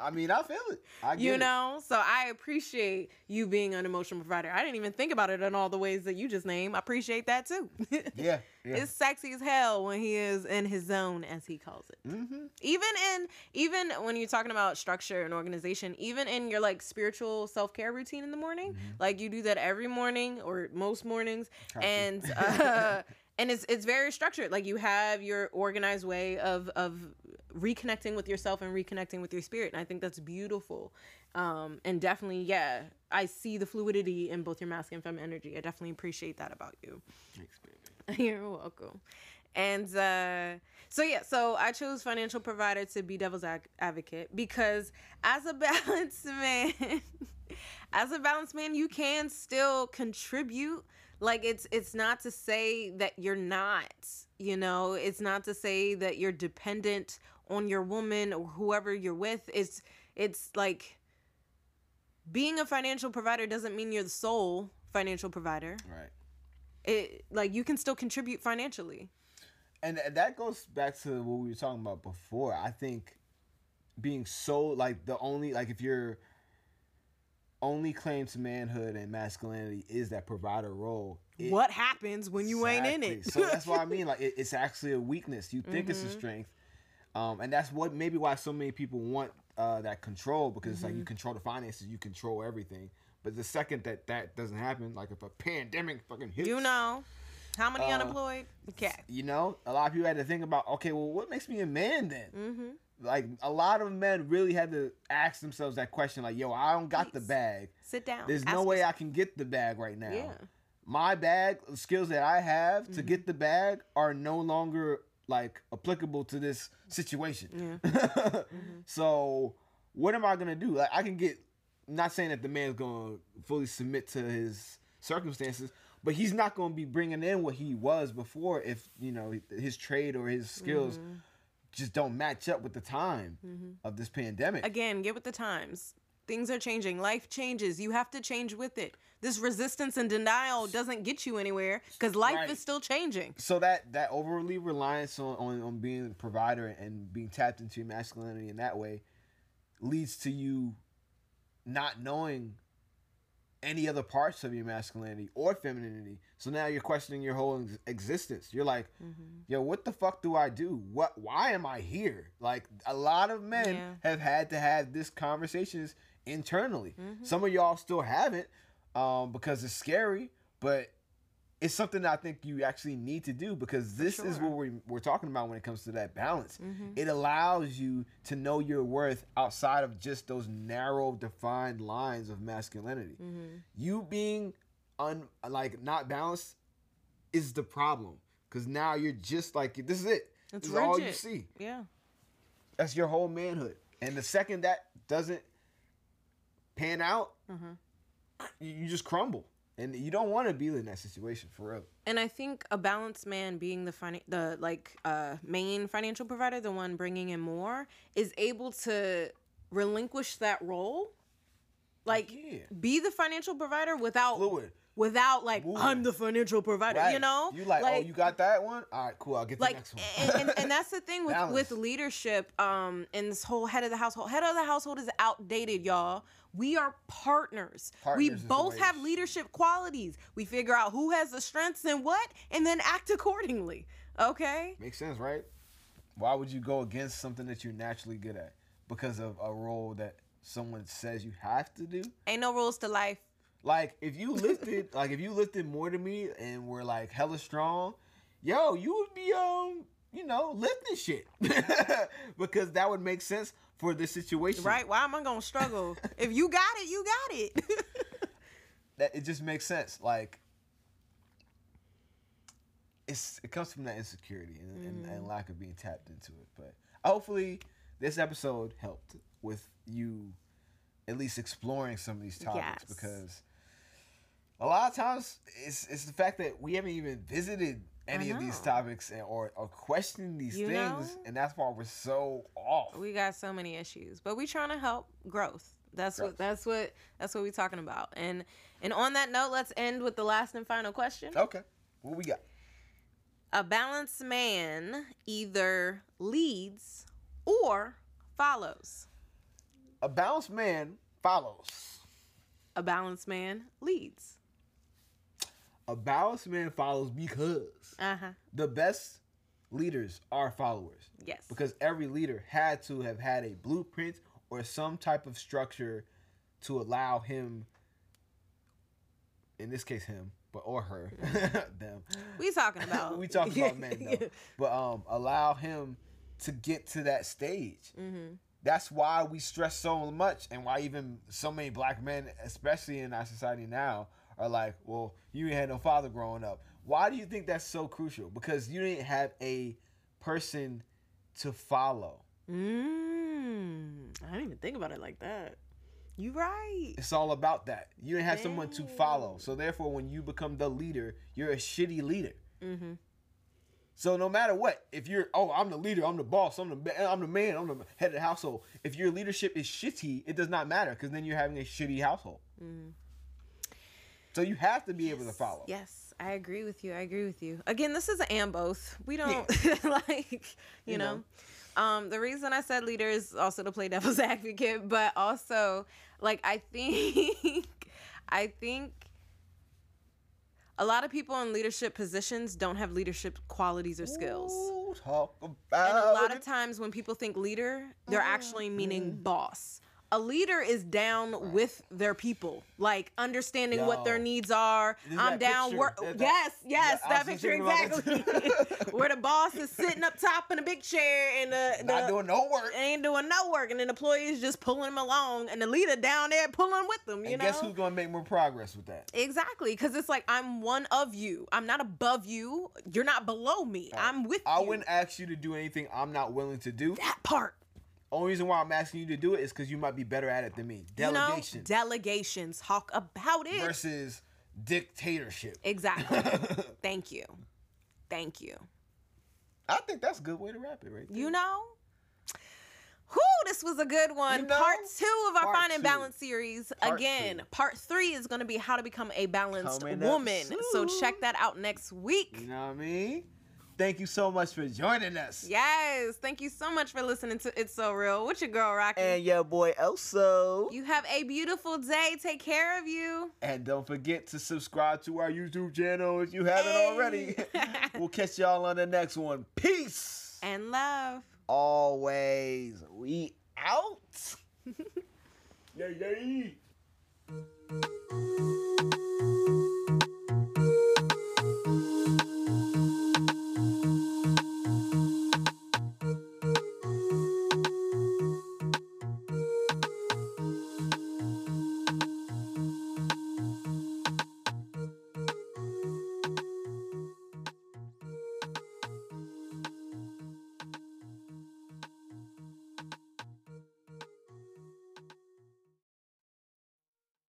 I mean, I feel it. I get you it. know so i appreciate you being an emotional provider i didn't even think about it in all the ways that you just named i appreciate that too Yeah. Yeah. it's sexy as hell when he is in his zone as he calls it mm-hmm. even in even when you're talking about structure and organization even in your like spiritual self-care routine in the morning Mm-hmm. like you do that every morning or most mornings to. and uh and it's it's very structured like you have your organized way of of reconnecting with yourself and reconnecting with your spirit and i think that's beautiful. Um and definitely yeah i see the fluidity in both your masculine and feminine energy. I definitely appreciate that about you. Thanks, baby. you're welcome. And uh so yeah so i chose financial provider to be devil's ad- advocate because as a balanced man as a balanced man you can still contribute. Like it's it's not to say that you're not you know? It's not to say that you're dependent on your woman or whoever you're with it's it's like being a financial provider doesn't mean you're the sole financial provider Right. it like you can still contribute financially and that goes back to what we were talking about before. I think being so like the only like if your only claim to manhood and masculinity is that provider role. it- what happens when you ain't in it so that's what I mean. Like it, it's actually a weakness. You think it's a Mhm. strength, um, and that's what maybe why so many people want uh, that control because it's like Mm-hmm. you control the finances, you control everything. But the second that that doesn't happen, like if a pandemic fucking hits, you know how many Uh, unemployed okay you know, a lot of people had to think about, okay, well, what makes me a man then? mm-hmm Like a lot of men really had to ask themselves that question, like, yo, I don't got the bag. sit down There's Ask no way I can get the bag right now. yeah My bag, the skills that I have to Mhm. get the bag are no longer like applicable to this situation. yeah Mm-hmm. So what am I gonna do? Like I can get not saying that the man's gonna fully submit to his circumstances, but he's not gonna be bringing in what he was before if you know his trade or his skills Mm-hmm. just don't match up with the time of this pandemic. again get with the times things are changing life changes you have to change with it this resistance and denial doesn't get you anywhere because life Right. is still changing so that that overly reliance on, on on being a provider and being tapped into your masculinity in that way leads to you not knowing any other parts of your masculinity or femininity so now you're questioning your whole ex- existence you're like Mm-hmm. yo what the fuck do i do what why am i here like a lot of men Yeah. have had to have this conversations internally Mhm. some of y'all still haven't um because it's scary but it's something that I think you actually need to do because this is what we're, we're talking about when it comes to that balance. Mhm. It allows you to know your worth outside of just those narrow, defined lines of masculinity. Mm-hmm. You being un like not balanced is the problem because now you're just like this is it. It's this is all you see. yeah That's your whole manhood. And the second that doesn't pan out, Mhm. you, just crumble. And you don't want to be in that situation for real. And I think a balanced man being the fin- the like uh main financial provider, the one bringing in more, is able to relinquish that role Like Yeah. be the financial provider without Fluid. without like Moving. I'm the financial provider. You know, You like, oh, you got that one? All right, cool. I'll get the like next one. and, and, and that's the thing with with leadership um and this whole head of the household head of the household is outdated y'all we are partners, we Partners the both have leadership qualities. We figure out who has the strengths and what and then act accordingly. Okay? Makes sense, right? Why would you go against something that you're naturally good at? Because of a role that someone says you have to do? ain't no rules to life. Like if you lifted, like if you lifted more than me and were like hella strong, yo, you would be um, you know, lifting shit. Because that would make sense for this situation, right why am i gonna struggle if you got it you got it That it just makes sense. Like it's it comes from that insecurity and, and, Mm-hmm. and lack of being tapped into it. But hopefully, this episode helped with you at least exploring some of these topics Yes. because a lot of times it's it's the fact that we haven't even visited any of these topics and, or or questioning these You things, know? and that's why we're so off. we got so many issues but we trying to help growth that's Growth. what that's what that's what we talking about and and on that note let's end with the last and final question okay, what we got? a balanced man either leads or follows A balanced man follows. a balanced man leads A balanced man follows because uh-huh the best leaders are followers. yes Because every leader had to have had a blueprint or some type of structure to allow him, in this case, him, but or her, them. we talking about we talking about men, though. But um, allow him to get to that stage. mm-hmm. That's why we stress so much, and why even so many black men, especially in our society now, are like, "Well, you ain't had no father growing up." Why do you think that's so crucial? Because you didn't have a person to follow. mm, i didn't even think about it like that you right It's all about that. You didn't have someone to follow. So therefore, when you become the leader, you're a shitty leader. mm-hmm. So no matter what, if you're oh I'm the leader, I'm the boss, I'm the I'm the man, I'm the head of the household. If your leadership is shitty, it does not matter because then you're having a shitty household. Mhm. So you have to be able to follow. Yes, I agree with you. I agree with you. Again, this is an and both. We don't like, you, You know. Um, the reason I said leader is also to play devil's advocate, but also like I think I think a lot of people in leadership positions don't have leadership qualities or skills. Ooh, talk about And a lot of times when people think leader, they're actually meaning Mm. boss. A leader is down with their people, like understanding what their needs are. I'm down. picture. That- that- yes, yes, I that picture exactly. Where the boss is sitting up top in a big chair and the, Not the doing no work. ain't doing no work, and the employees just pulling him along, and the leader down there pulling with them. You and know. guess who's gonna make more progress with that? Exactly, because it's like I'm one of you. I'm not above you. You're not below me. I'm with I you. wouldn't ask you to do anything I'm not willing to do. that part. Only reason why I'm asking you to do it is because you might be better at it than me. Delegation You know, delegations. Talk about it. versus dictatorship. Exactly. Thank you. Thank you. I think that's a good way to wrap it, right? there. You know? Whew, this was a good one. You know? part two of our Part Fine and two. Balanced series. Part Again, two. part three is going to be how to become a balanced Coming woman. So check that out next week. You know what I mean? thank you so much for joining us. Yes, thank you so much for listening to It's So Real. What's your girl, Rocky? And your boy, Elso. You have a beautiful day. Take care of you. And don't forget to subscribe to our YouTube channel if you haven't hey. already. we'll catch y'all on the next one. Peace. And love. Always. We out. yay, yay.